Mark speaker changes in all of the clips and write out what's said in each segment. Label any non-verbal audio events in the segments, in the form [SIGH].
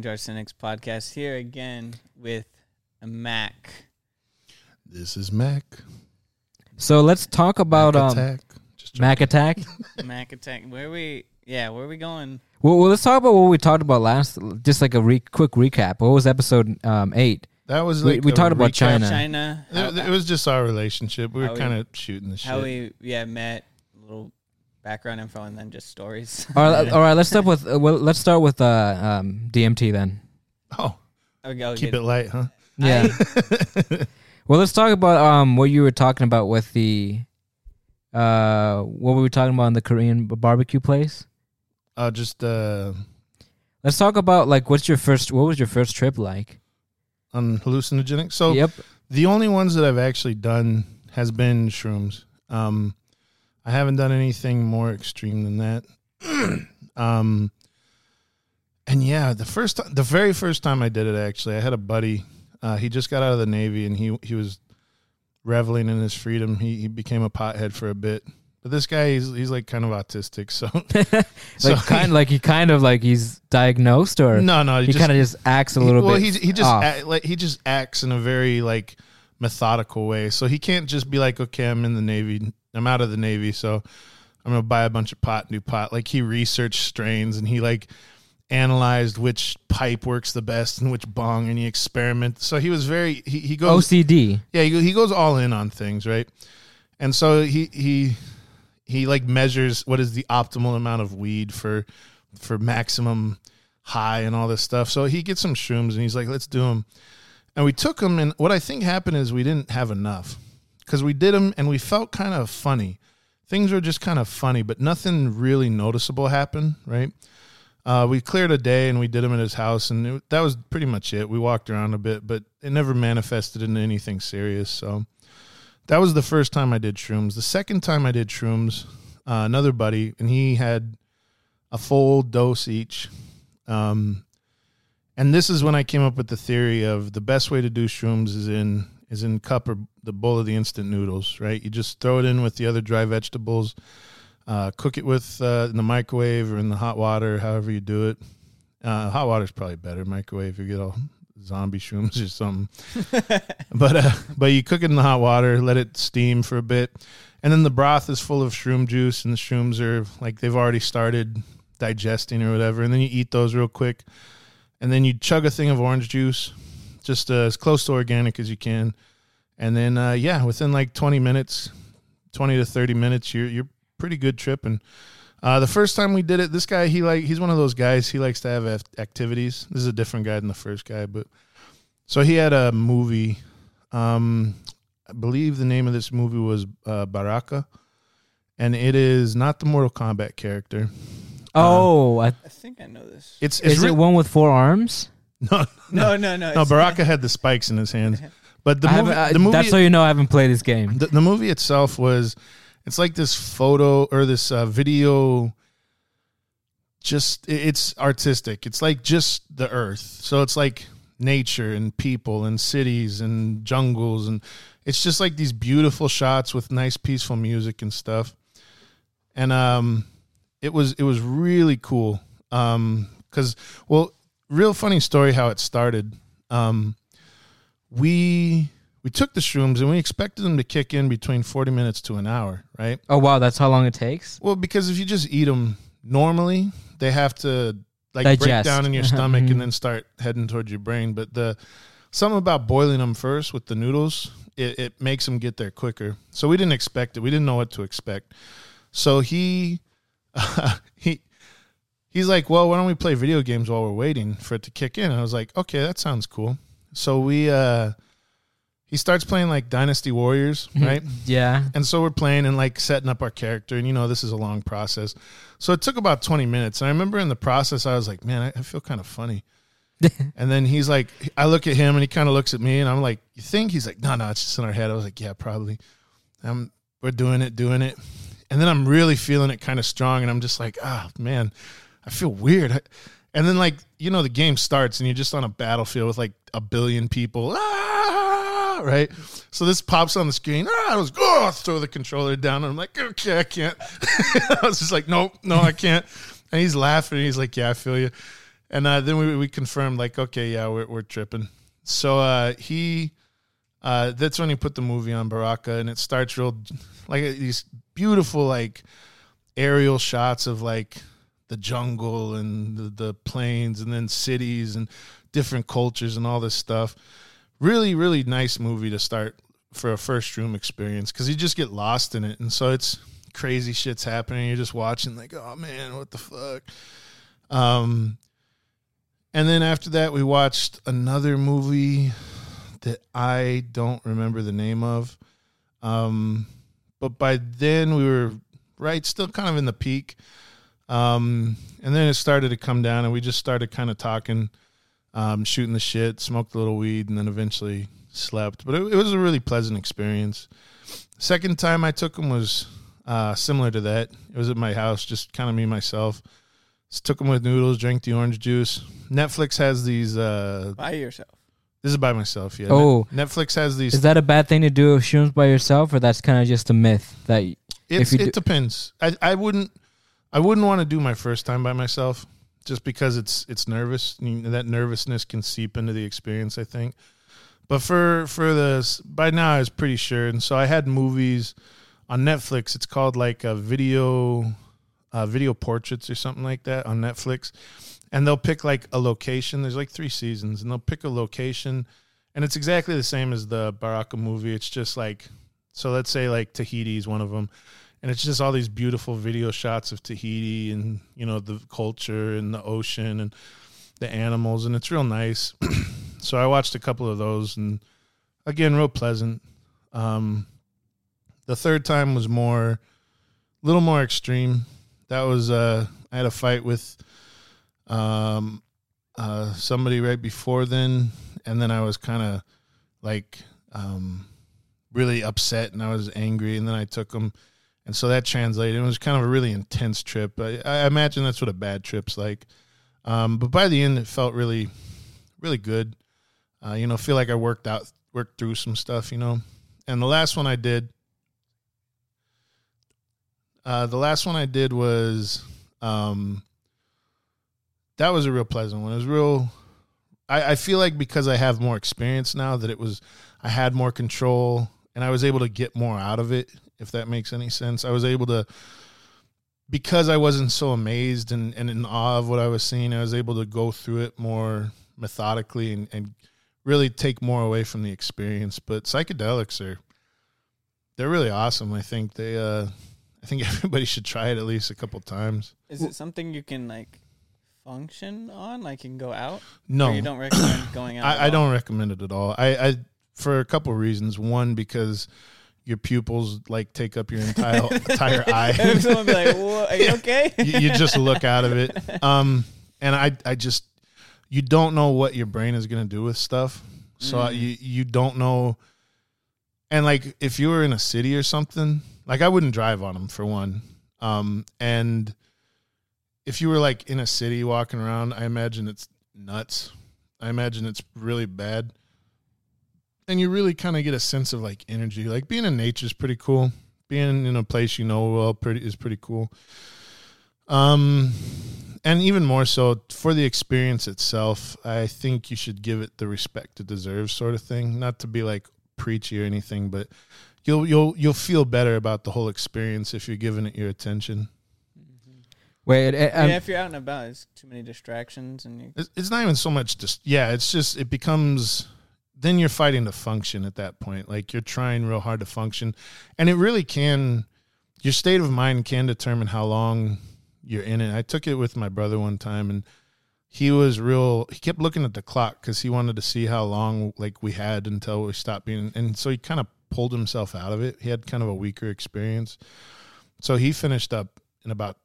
Speaker 1: Wine Jar Cynics podcast here again with Mac.
Speaker 2: This is Mac.
Speaker 3: So let's talk about
Speaker 2: Mac
Speaker 3: um,
Speaker 2: Attack. Just
Speaker 3: Mac Attack. [LAUGHS]
Speaker 1: Mac Attack. Where we? Yeah, where we going?
Speaker 3: well, well, let's talk about what we talked about last. Just like a re- quick recap. What was episode um, eight?
Speaker 2: That was
Speaker 3: We-
Speaker 2: like
Speaker 3: we
Speaker 2: a
Speaker 3: talked about
Speaker 2: recap.
Speaker 3: China.
Speaker 1: China.
Speaker 2: It, it was just our relationship. We were kind of shooting the shit.
Speaker 1: How we yeah met. Little background info and then just stories. [LAUGHS]
Speaker 3: All right, [LAUGHS] all right. Let's start with uh, well, let's start with uh, um, DMT then.
Speaker 2: oh,
Speaker 1: okay, I'll
Speaker 2: keep
Speaker 1: get-
Speaker 2: it light, huh?
Speaker 3: Yeah. [LAUGHS] well, let's talk about um what you were talking about with the uh what were we talking about in the Korean barbecue place?
Speaker 2: Uh, just uh,
Speaker 3: Let's talk about like what's your first what was your first trip like?
Speaker 2: on hallucinogenic. So
Speaker 3: yep.
Speaker 2: the only ones that I've actually done has been shrooms. Um, I haven't done anything more extreme than that. [CLEARS THROAT] um, and yeah, the first, the very first time I did it, actually, I had a buddy. Uh, he just got out of the navy, and he he was reveling in his freedom. He he became a pothead for a bit. But this guy, he's he's like kind of autistic, so [LAUGHS] [LAUGHS] so
Speaker 3: Like kind like he kind of like he's diagnosed or
Speaker 2: no no
Speaker 3: he
Speaker 2: just-
Speaker 3: kind of just acts a little
Speaker 2: well,
Speaker 3: bit.
Speaker 2: he he just act, like he just acts in a very like methodical way. So he can't just be like, okay, I'm in the navy, I'm out of the navy, so I'm gonna buy a bunch of pot, do pot. Like he researched strains and he like analyzed which pipe works the best and which bong, and he experiment. So he was very he he goes
Speaker 3: OCD.
Speaker 2: yeah, he, he goes all in on things, right? And so he he he like measures what is the optimal amount of weed for for maximum high and all this stuff. So he gets some shrooms and he's like, "Let's do them." And we took them, and what I think happened is we didn't have enough because we did them and we felt kind of funny. Things were just kind of funny, but nothing really noticeable happened, right? Uh, we cleared a day and we did them at his house, and it, that was pretty much it. We walked around a bit, but it never manifested into anything serious. So that was the first time I did shrooms. The second time I did shrooms, uh, another buddy, and he had a full dose each. Um, and this is when I came up with the theory of the best way to do shrooms is in is in cup or the bowl of the instant noodles, right? You just throw it in with the other dry vegetables, uh, cook it with uh, in the microwave or in the hot water, however you do it. Uh, hot water is probably better. Microwave, you get all zombie shrooms or something. [LAUGHS] but uh, but you cook it in the hot water, let it steam for a bit, and then the broth is full of shroom juice, and the shrooms are like they've already started digesting or whatever, and then you eat those real quick, and then you chug a thing of orange juice, just uh, as close to organic as you can, and then uh, yeah, within like twenty minutes, twenty to thirty minutes, you're you're pretty good tripping. Uh, the first time we did it, this guy he like he's one of those guys. He likes to have ac- activities. This is a different guy than the first guy, but so he had a movie. Um, I believe the name of this movie was uh, Baraka, and it is not the Mortal Kombat character.
Speaker 3: Oh, I,
Speaker 1: I think I know this.
Speaker 2: It's it's
Speaker 3: is
Speaker 2: re-
Speaker 3: it one with four arms?
Speaker 2: No
Speaker 1: no, no, no.
Speaker 2: no
Speaker 1: it's-
Speaker 2: Baraka had the spikes in his hands, but the
Speaker 3: I
Speaker 2: movie
Speaker 3: haven't- I-
Speaker 2: the movie
Speaker 3: that's how you know I haven't played this game.
Speaker 2: the, the movie itself was it's like this photo or this uh, video just it- it's artistic. It's like just the earth. So it's like nature and people and cities and jungles and it's just like these beautiful shots with nice peaceful music and stuff. And um it was it was really cool. Um cuz well real funny story how it started. Um we we took the shrooms and we expected them to kick in between 40 minutes to an hour right?
Speaker 3: Oh wow, that's how long it takes.
Speaker 2: well because if you just eat them normally they have to like break down in your [LAUGHS] stomach and then start heading towards your brain. But the something about boiling them first with the noodles it, it makes them get there quicker. So we didn't expect it. We didn't know what to expect. So he [LAUGHS] he he's like well why don't we play video games while we're waiting for it to kick in And i was like okay that sounds cool so we uh he starts playing like dynasty warriors right
Speaker 3: Yeah.
Speaker 2: and so we're playing and like setting up our character, and you know this is a long process. So it took about twenty minutes. And I remember in the process, I was like, man, I, I feel kind of funny [LAUGHS] and then he's like, I look at him and he kind of looks at me and I'm like, you think? He's like, no, no, it's just in our head. I was like, yeah, probably. Um, we're doing it, doing it. And then I'm really feeling it kind of strong and I'm just like, ah, man, I feel weird. And then like, you know, the game starts and you're just on a battlefield with like a billion people. Ah, right. So this pops on the screen. Ah, I was, oh, throw the controller down. And I'm like, okay, I can't. [LAUGHS] I was just like, nope, no, I can't. And he's laughing. he's like, yeah, I feel you. And uh, then we, we confirmed like, okay, yeah, we're, we're tripping. So uh, he, uh, that's when he put the movie on Baraka and it starts real like these beautiful like aerial shots of like the jungle and the, the plains and then cities and different cultures and all this stuff. Really, really nice movie to start for a first room experience because you just get lost in it. And so it's crazy shit's happening. You're just watching, like, oh man, what the fuck? Um, and then after that, we watched another movie that I don't remember the name of. Um, but by then we were right, still kind of in the peak. Um, and then it started to come down, and we just started kind of talking, um, shooting the shit, smoked a little weed, and then eventually slept. But it, it was a really pleasant experience. Second time I took him was uh, similar to that. It was at my house, just kind of me myself. Just took them with noodles, drank the orange juice. Netflix has these. Uh,
Speaker 1: By yourself.
Speaker 2: this is by myself. Yeah.
Speaker 3: Oh.
Speaker 2: Netflix has these.
Speaker 3: Is that a bad thing to do shrooms by yourself, or that's kind of just a myth that?
Speaker 2: It's,
Speaker 3: if you
Speaker 2: it
Speaker 3: do-
Speaker 2: depends. I, I wouldn't I wouldn't want to do my first time by myself just because it's it's nervous. That nervousness can seep into the experience. I think, but for for this by now I was pretty sure, and so I had movies on Netflix. It's called like a video uh, video portraits or something like that on Netflix, and they'll pick like a location. There's like three seasons, and they'll pick a location, and it's exactly the same as the Baraka movie. It's just like so. Let's say like Tahiti is one of them, and it's just all these beautiful video shots of Tahiti and you know the culture and the ocean and the animals, and it's real nice. [CLEARS THROAT] so I watched a couple of those, and again, real pleasant. Um, the third time was more, a little more extreme. That was uh, I had a fight with um, uh, somebody right before then, and then I was kind of like um, really upset and I was angry, and then I took them, and so that translated. It was kind of a really intense trip. I, I imagine that's what a bad trip's like. Um, but by the end, it felt really, really good. Uh, you know, feel like I worked out, worked through some stuff. You know, and the last one I did, uh, the last one I did was, um, that was a real pleasant one. It was real. I, I feel like because I have more experience now, that it was, I had more control and I was able to get more out of it. If that makes any sense, I was able to because I wasn't so amazed and, and in awe of what I was seeing, I was able to go through it more methodically and, and really take more away from the experience. But psychedelics are they're really awesome. I think they uh I think [LAUGHS] everybody should try it at least a couple times.
Speaker 1: Is it something you can like function on? Like you can go out?
Speaker 2: No.
Speaker 1: Or you don't recommend going [CLEARS THROAT] out?
Speaker 2: I, I don't recommend it at all. I, I for a couple reasons. One, because your pupils like take up your entire [LAUGHS] entire eye. [LAUGHS]
Speaker 1: Someone be like, "Wha- "Are you [LAUGHS] okay?"
Speaker 2: you, you just look out of it. Um, and I, I just, you don't know what your brain is going to do with stuff. So
Speaker 1: Mm.
Speaker 2: you, you don't know. And like, if you were in a city or something, like I wouldn't drive on them for one. Um, and if you were like in a city walking around, I imagine it's nuts. I imagine it's really bad. And you really kind of get a sense of like energy. Like being in nature is pretty cool. Being in a place you know well pretty is pretty cool. Um, and even more so for the experience itself, I think you should give it the respect it deserves, sort of thing. Not to be like preachy or anything, but you'll you'll you'll feel better about the whole experience if you're giving it your attention.
Speaker 3: Wait, it, um,
Speaker 1: yeah, if you're out and about, it's too many distractions, and you.
Speaker 2: It's, it's not even so much just yeah. It's just it becomes then you're fighting to function at that point. Like you're trying real hard to function, and it really can. Your state of mind can determine how long you're in it. I took it with my brother one time, and he was real. He kept looking at the clock because he wanted to see how long like we had until we stopped being. And so he kind of pulled himself out of it. He had kind of a weaker experience, so he finished up in about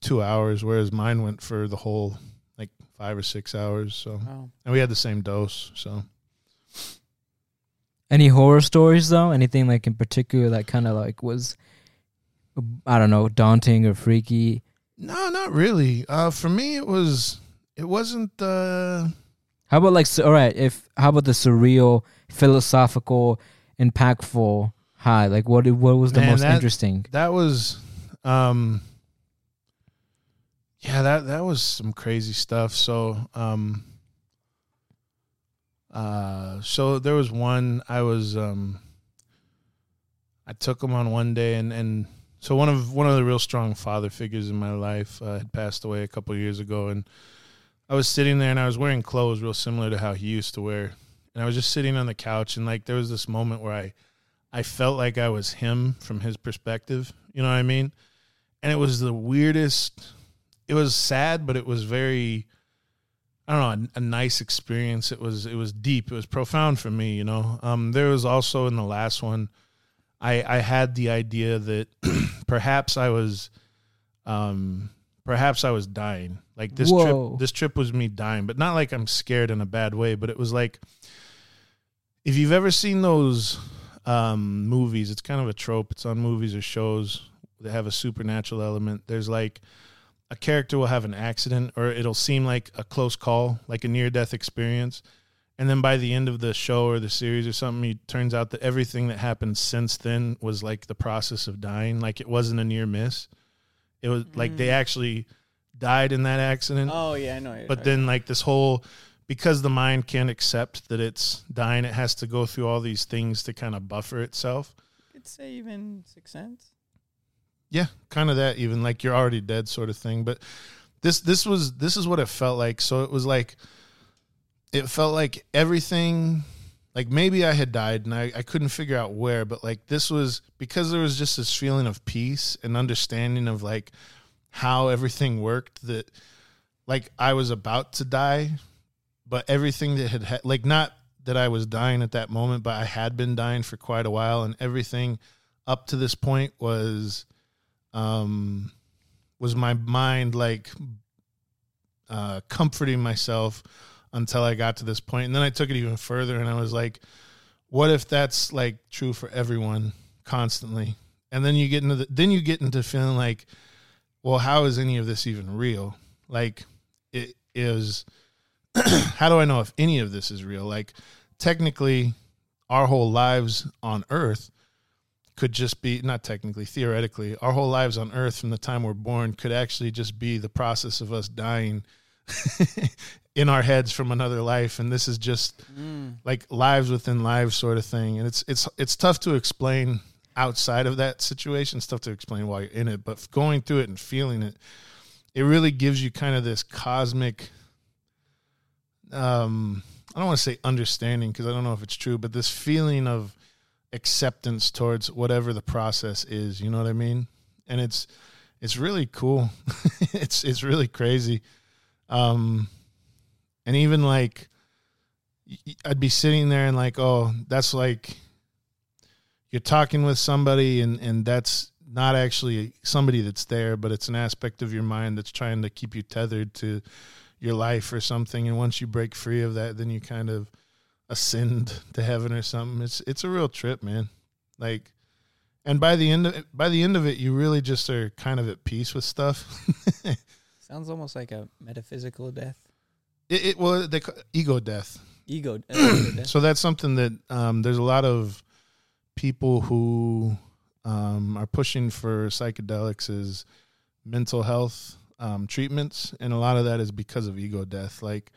Speaker 2: two hours, whereas mine went for the whole like five or six hours. So,
Speaker 1: Oh.
Speaker 2: and we had the same dose. So,
Speaker 3: Any horror stories though? Anything like in particular that kind of like was, I don't know, daunting or freaky?
Speaker 2: no, not really. Uh, for me, it was. It wasn't. Uh,
Speaker 3: How about like, all right, if how about the surreal, philosophical, impactful high? Like, what what was the
Speaker 2: Man,
Speaker 3: most
Speaker 2: that-
Speaker 3: interesting?
Speaker 2: that was um yeah that that was some crazy stuff so um uh so there was one i was um i took him on one day and and so one of one of the real strong father figures in my life uh, had passed away a couple years ago and i was sitting there and i was wearing clothes real similar to how he used to wear and i was just sitting on the couch and like there was this moment where i I felt like I was him from his perspective. You know what I mean? And it was the weirdest. It was sad, but it was very. I don't know, a, a nice experience. It was it was deep. It was profound for me. You know. Um, there was also in the last one, I I had the idea that [CLEARS THROAT] perhaps I was, um, perhaps I was dying. Like this
Speaker 3: Whoa.
Speaker 2: trip. This trip was me dying, but not like I'm scared in a bad way. But it was like. If you've ever seen those um, movies. It's kind of a trope. It's on movies or shows that have a supernatural element. There's like a character will have an accident, or it'll seem like a close call, like a near death experience. And then by the end of the show or the series or something, it turns out that everything that happened since then was like the process of dying. Like it wasn't a near miss. It was like they mm. actually died in that accident
Speaker 1: Oh yeah, I know.
Speaker 2: but then like this whole because the mind can't accept that it's dying it has to go through all these things to kind of buffer itself
Speaker 1: you could say even Sixth Sense.
Speaker 2: Yeah kind of that even like you're already dead sort of thing but this this was this is what it felt like. So it was like it felt like everything like maybe i had died and I, I couldn't figure out where but like this was because there was just this feeling of peace and understanding of like how everything worked that like i was about to die but everything that had ha- like not that i was dying at that moment but i had been dying for quite a while and everything up to this point was um was my mind like uh comforting myself until I got to this point. And then I took it even further and I was like what if that's like true for everyone constantly? And then you get into the then you get into feeling like well how is any of this even real? Like it is [CLEARS THROAT] how do I know if any of this is real? Like technically our whole lives on earth could just be not technically theoretically our whole lives on earth from the time we're born could actually just be the process of us dying [LAUGHS] in our heads from another life. And this is just like lives within lives sort of thing. And it's it's it's tough to explain outside of that situation. It's tough to explain while you're in it but going through it and feeling it it really gives you kind of this cosmic um i don't want to say understanding because i don't know if it's true but this feeling of acceptance towards whatever the process is you know what i mean? And it's it's really cool. [LAUGHS] It's it's really crazy. Um and even like I'd be sitting there and like oh that's like you're talking with somebody and and that's not actually somebody that's there but it's an aspect of your mind that's trying to keep you tethered to your life or something. And once you break free of that then you kind of ascend to heaven or something it's it's a real trip man like and by the end of it, by the end of it you really just are kind of at peace with stuff [LAUGHS]
Speaker 1: Sounds almost like a metaphysical death.
Speaker 2: it, it well they ego death
Speaker 1: Ego. uh, [CLEARS THROAT] ego death.
Speaker 2: so that's something that um, there's a lot of people who um, are pushing for psychedelics as mental health um, treatments, and a lot of that is because of ego death. Like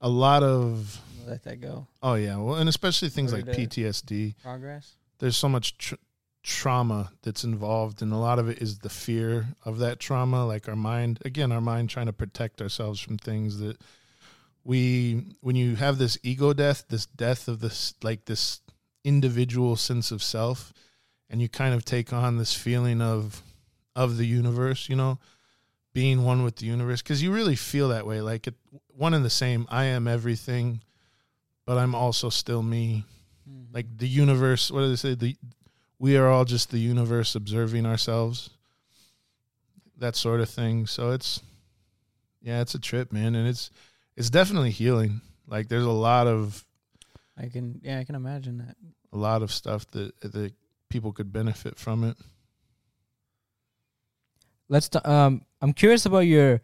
Speaker 2: a lot of
Speaker 1: Let that go.
Speaker 2: oh yeah, well, and especially things like PTSD.
Speaker 1: Progress.
Speaker 2: There's so much tr- trauma that's involved, and a lot of it is the fear of that trauma. Like our mind, again, our mind trying to protect ourselves from things that we when you have this ego death this death of this like this individual sense of self and you kind of take on this feeling of of the universe you know being one with the universe because you really feel that way like it, one and the same i am everything but i'm also still me like the universe what do they say the we are all just the universe observing ourselves that sort of thing so it's yeah, it's a trip, man, and it's it's definitely healing. Like there's a lot of
Speaker 1: I can yeah, I can imagine that.
Speaker 2: a lot of stuff that that people could benefit from it.
Speaker 3: Let's. T- um, I'm curious about your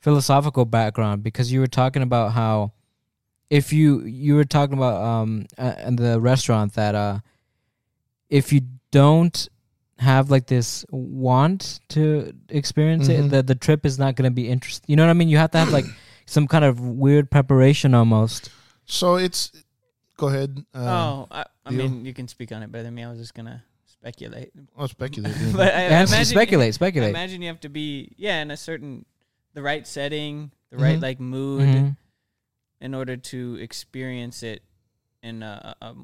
Speaker 3: philosophical background because you were talking about how if you you were talking about um uh, in the restaurant that uh if you don't have like this want to experience
Speaker 2: Mhm.
Speaker 3: it, that the trip is not going to be interesting. You know what I mean? You have to have like [CLEARS THROAT] some kind of weird preparation almost.
Speaker 2: So it's go ahead. Uh,
Speaker 1: oh, I, I mean, you can speak on it better than me. I was just gonna speculate.
Speaker 2: I'll [LAUGHS] speculate. [LAUGHS]
Speaker 1: but I, I imagine,
Speaker 3: speculate,
Speaker 1: I
Speaker 3: speculate.
Speaker 1: imagine you have to be yeah in a certain the right setting, the right
Speaker 2: Mhm.
Speaker 1: like mood
Speaker 3: Mhm.
Speaker 1: In order to experience it in a, a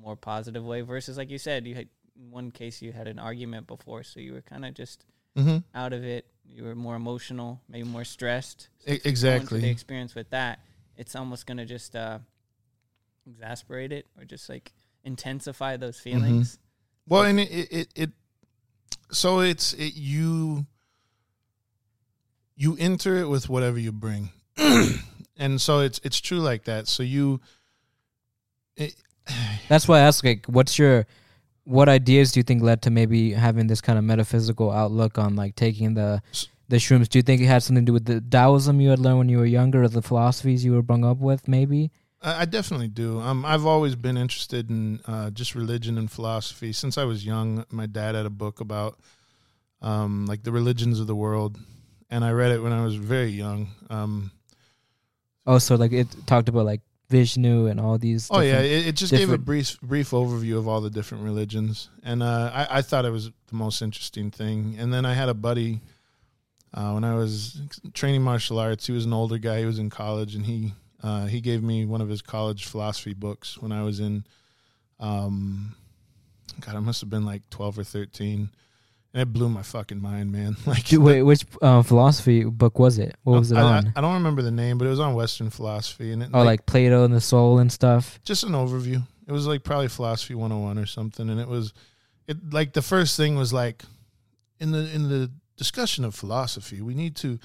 Speaker 1: more positive way. Versus like you said, you had in one case you had an argument before, so you were kind of just
Speaker 2: hmm
Speaker 1: out of it. You were more emotional, maybe more stressed. So
Speaker 2: E-
Speaker 1: if you go into
Speaker 2: exactly.
Speaker 1: the experience with that, it's almost gonna just uh, exasperate it or just like intensify those
Speaker 2: Mm-hmm.
Speaker 1: feelings.
Speaker 2: Well, and it, it, it, it so it's it, you you enter it with whatever you bring, [CLEARS THROAT] and so it's it's true like that. So you, it, [SIGHS]
Speaker 3: That's why I ask, like, what's your, what ideas do you think led to maybe having this kind of metaphysical outlook on like taking the, the shrooms? Do you think it had something to do with the Taoism you had learned when you were younger, or the philosophies you were brought up with? Maybe.
Speaker 2: I I definitely do. Um, I've always been interested in uh, just religion and philosophy since I was young. My dad had a book about um, like the religions of the world, and I read it when I was very young. Um,
Speaker 3: Oh, so like it talked about like Vishnu and all these.
Speaker 2: Oh yeah, it, it just gave a brief brief overview of all the different religions, and uh, I, I thought it was the most interesting thing. And then I had a buddy uh, when I was training martial arts. He was an older guy. He was in college, and he uh, he gave me one of his college philosophy books when I was in, um, God, I must have been like twelve or thirteen, it blew my fucking mind, man. [LAUGHS] Like,
Speaker 3: Wait, which uh, philosophy book was it? What was it
Speaker 2: I, I-
Speaker 3: on?
Speaker 2: I don't remember the name, but it was on Western philosophy, and it,
Speaker 3: oh, like Plato and the soul and stuff.
Speaker 2: just an overview. It was like probably philosophy 101 or something and it was it like the first thing was like in the in the discussion of philosophy, we need to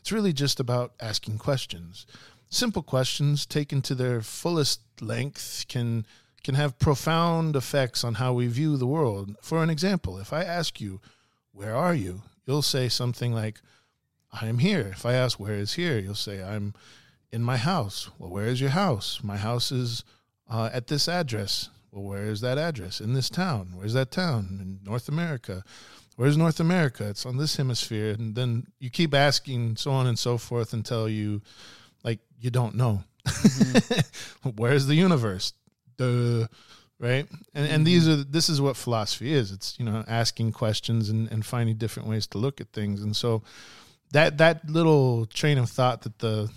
Speaker 2: it's really just about asking questions. Simple questions taken to their fullest length can can have profound effects on how we view the world. For an example, if I ask you, "Where are you?" you'll say something like, "I am here." If I ask, "Where is here?" you'll say, "I'm in my house." Well, where is your house? My house is uh, at this address. Well, where is that address? In this town. Where's that town? In North America. Where's North America? It's on this hemisphere. And then you keep asking so on and so forth until you, like, you don't know. [LAUGHS] Where's the universe? Duh. Right. And and these are this is what philosophy is. It's you know asking questions and, and finding different ways to look at things. And so that that little train of thought that the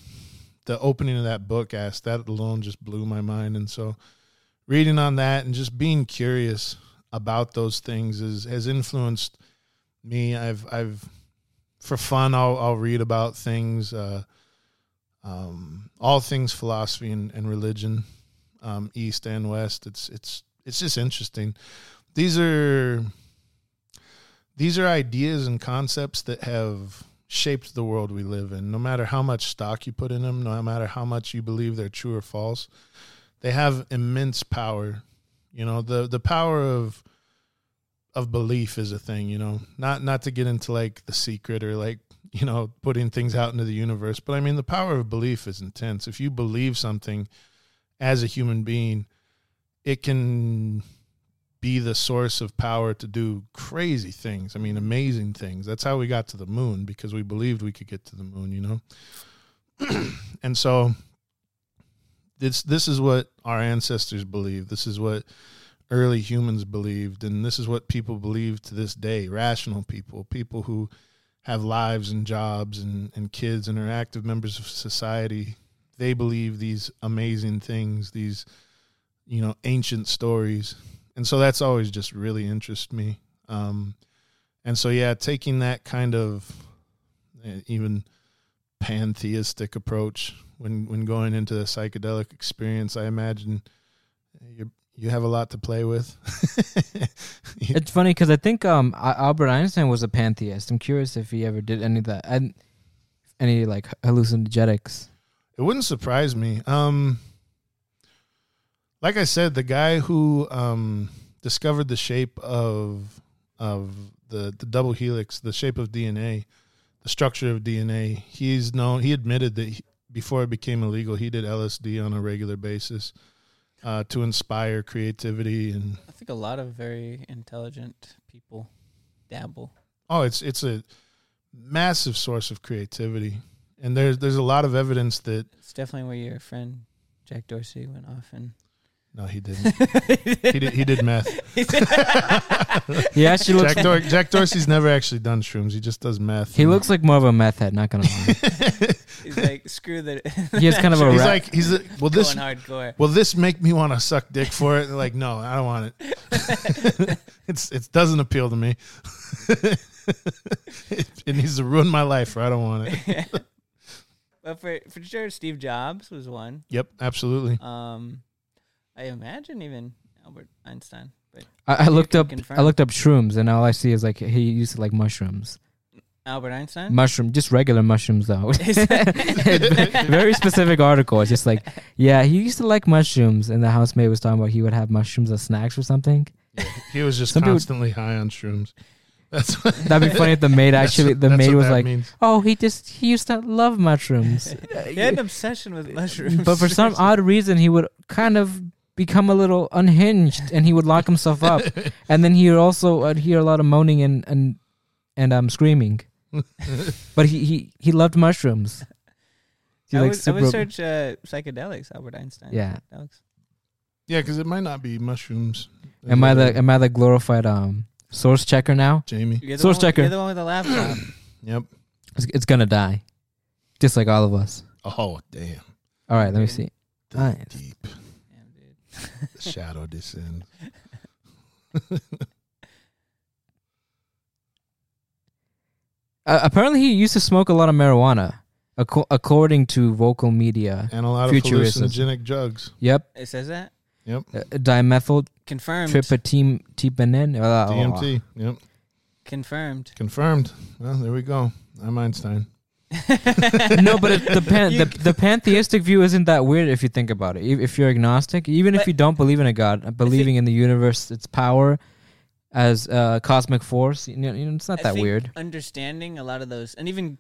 Speaker 2: the opening of that book asked that alone just blew my mind and so reading on that and just being curious about those things is has influenced me i've i've for fun i'll i'll read about things uh um all things philosophy and, and religion um east and west it's it's it's just interesting these are these are ideas and concepts that have shaped the world we live in. No matter how much stock you put in them, no matter how much you believe they're true or false, they have immense power. You know, the the power of of belief is a thing, you know. Not not to get into like the secret or like, you know, putting things out into the universe, but I mean the power of belief is intense. If you believe something as a human being, it can be the source of power to do crazy things. I mean, amazing things. That's how we got to the moon because we believed we could get to the moon, you know? [CLEARS THROAT] and so this this is what our ancestors believed. This is what early humans believed and this is what people believe to this day. Rational people, people who have lives and jobs and, and kids and are active members of society. They believe these amazing things, these you know, ancient stories and so that's always just really interested me um and so yeah taking that kind of uh, even pantheistic approach when when going into a psychedelic experience i imagine you you have a lot to play with [LAUGHS]
Speaker 3: It's funny because I think um Albert Einstein was a pantheist. I'm curious if he ever did any of that. And any like hallucinogenics.
Speaker 2: It wouldn't surprise me. Um, like I said, the guy who um, discovered the shape of of the the double helix, the shape of DNA, the structure of DNA, he's known. He admitted that he, before it became illegal, he did LSD on a regular basis uh, to inspire creativity and
Speaker 1: I think a lot of very intelligent people dabble.
Speaker 2: oh, it's it's a massive source of creativity. And there's there's a lot of evidence that
Speaker 1: It's definitely where your friend Jack Dorsey went off and
Speaker 2: no, he didn't. [LAUGHS] he did he did meth. [LAUGHS]
Speaker 3: He actually looks.
Speaker 2: Jack, Dor- Jack Dorsey's never actually done shrooms. He just does meth.
Speaker 3: he looks like more of a meth head. Not gonna lie. [LAUGHS]
Speaker 1: he's like, screw the.
Speaker 3: He has kind of a
Speaker 2: He's
Speaker 3: ra-
Speaker 2: like he's a, well this
Speaker 1: going hardcore.
Speaker 2: will this make me want to suck dick for it? Like no, I don't want it. it's it doesn't appeal to me. it, it needs to ruin my life, or I don't want it.
Speaker 1: But for for sure, Steve Jobs was one.
Speaker 2: Yep, absolutely.
Speaker 1: Um, I imagine even Albert Einstein. But
Speaker 3: I, I looked up.
Speaker 1: confirm.
Speaker 3: I looked up shrooms, and all I see is like he used to like mushrooms.
Speaker 1: Albert Einstein.
Speaker 3: Mushroom, just regular mushrooms though. [LAUGHS] [LAUGHS] Very specific article. It's just like, yeah, he used to like mushrooms, and the housemate was talking about he would have mushrooms as snacks or something.
Speaker 2: Yeah, He was just
Speaker 3: Some people-
Speaker 2: constantly high on shrooms. That's what, [LAUGHS]
Speaker 3: That'd be funny if the maid actually, the
Speaker 2: that's
Speaker 3: maid
Speaker 2: what
Speaker 3: was
Speaker 2: that
Speaker 3: like,
Speaker 2: means.
Speaker 3: oh, he just he used to love mushrooms, [LAUGHS]
Speaker 1: he had an obsession with mushrooms.
Speaker 3: but for some [LAUGHS] odd reason he would kind of become a little unhinged, and he would lock himself up, and then he would also uh, hear a lot of moaning and and and um screaming. but he he he loved mushrooms. He
Speaker 1: I
Speaker 3: like
Speaker 1: would, I
Speaker 3: super-
Speaker 1: would search uh, psychedelics. Albert Einstein.
Speaker 3: Yeah.
Speaker 1: Psychedelics.
Speaker 2: Yeah, because it might not be mushrooms.
Speaker 3: Am I the am I the glorified um source checker now?
Speaker 2: Jamie?
Speaker 1: The
Speaker 3: Source
Speaker 1: one,
Speaker 3: checker.
Speaker 1: You're the one with the laptop. [CLEARS THROAT]
Speaker 2: Yep.
Speaker 3: It's, it's gonna die, just like all of us.
Speaker 2: Oh damn.
Speaker 3: All right, let me see.
Speaker 2: The
Speaker 3: Nice.
Speaker 2: Deep.
Speaker 1: Damn, dude.
Speaker 2: The shadow descends. [LAUGHS]
Speaker 3: Uh, apparently, he used to smoke a lot of marijuana, ac- according to vocal media.
Speaker 2: And a lot of
Speaker 3: Futurism.
Speaker 2: hallucinogenic drugs.
Speaker 3: Yep,
Speaker 1: It says that.
Speaker 2: Yep.
Speaker 3: uh, dimethyl
Speaker 1: Confirmed.
Speaker 3: tryptamine. Uh,
Speaker 2: DMT. Yep.
Speaker 1: Confirmed.
Speaker 2: Confirmed. Well, there we go. I'm Einstein. [LAUGHS]
Speaker 3: no, but it, the, pan, the the pantheistic view isn't that weird if you think about it. If, if you're agnostic, even if you don't believe in a god, uh, believing in the universe, its power as a cosmic force, you know, you know, it's not
Speaker 1: I
Speaker 3: that
Speaker 1: think
Speaker 3: weird.
Speaker 1: Understanding a lot of those, and even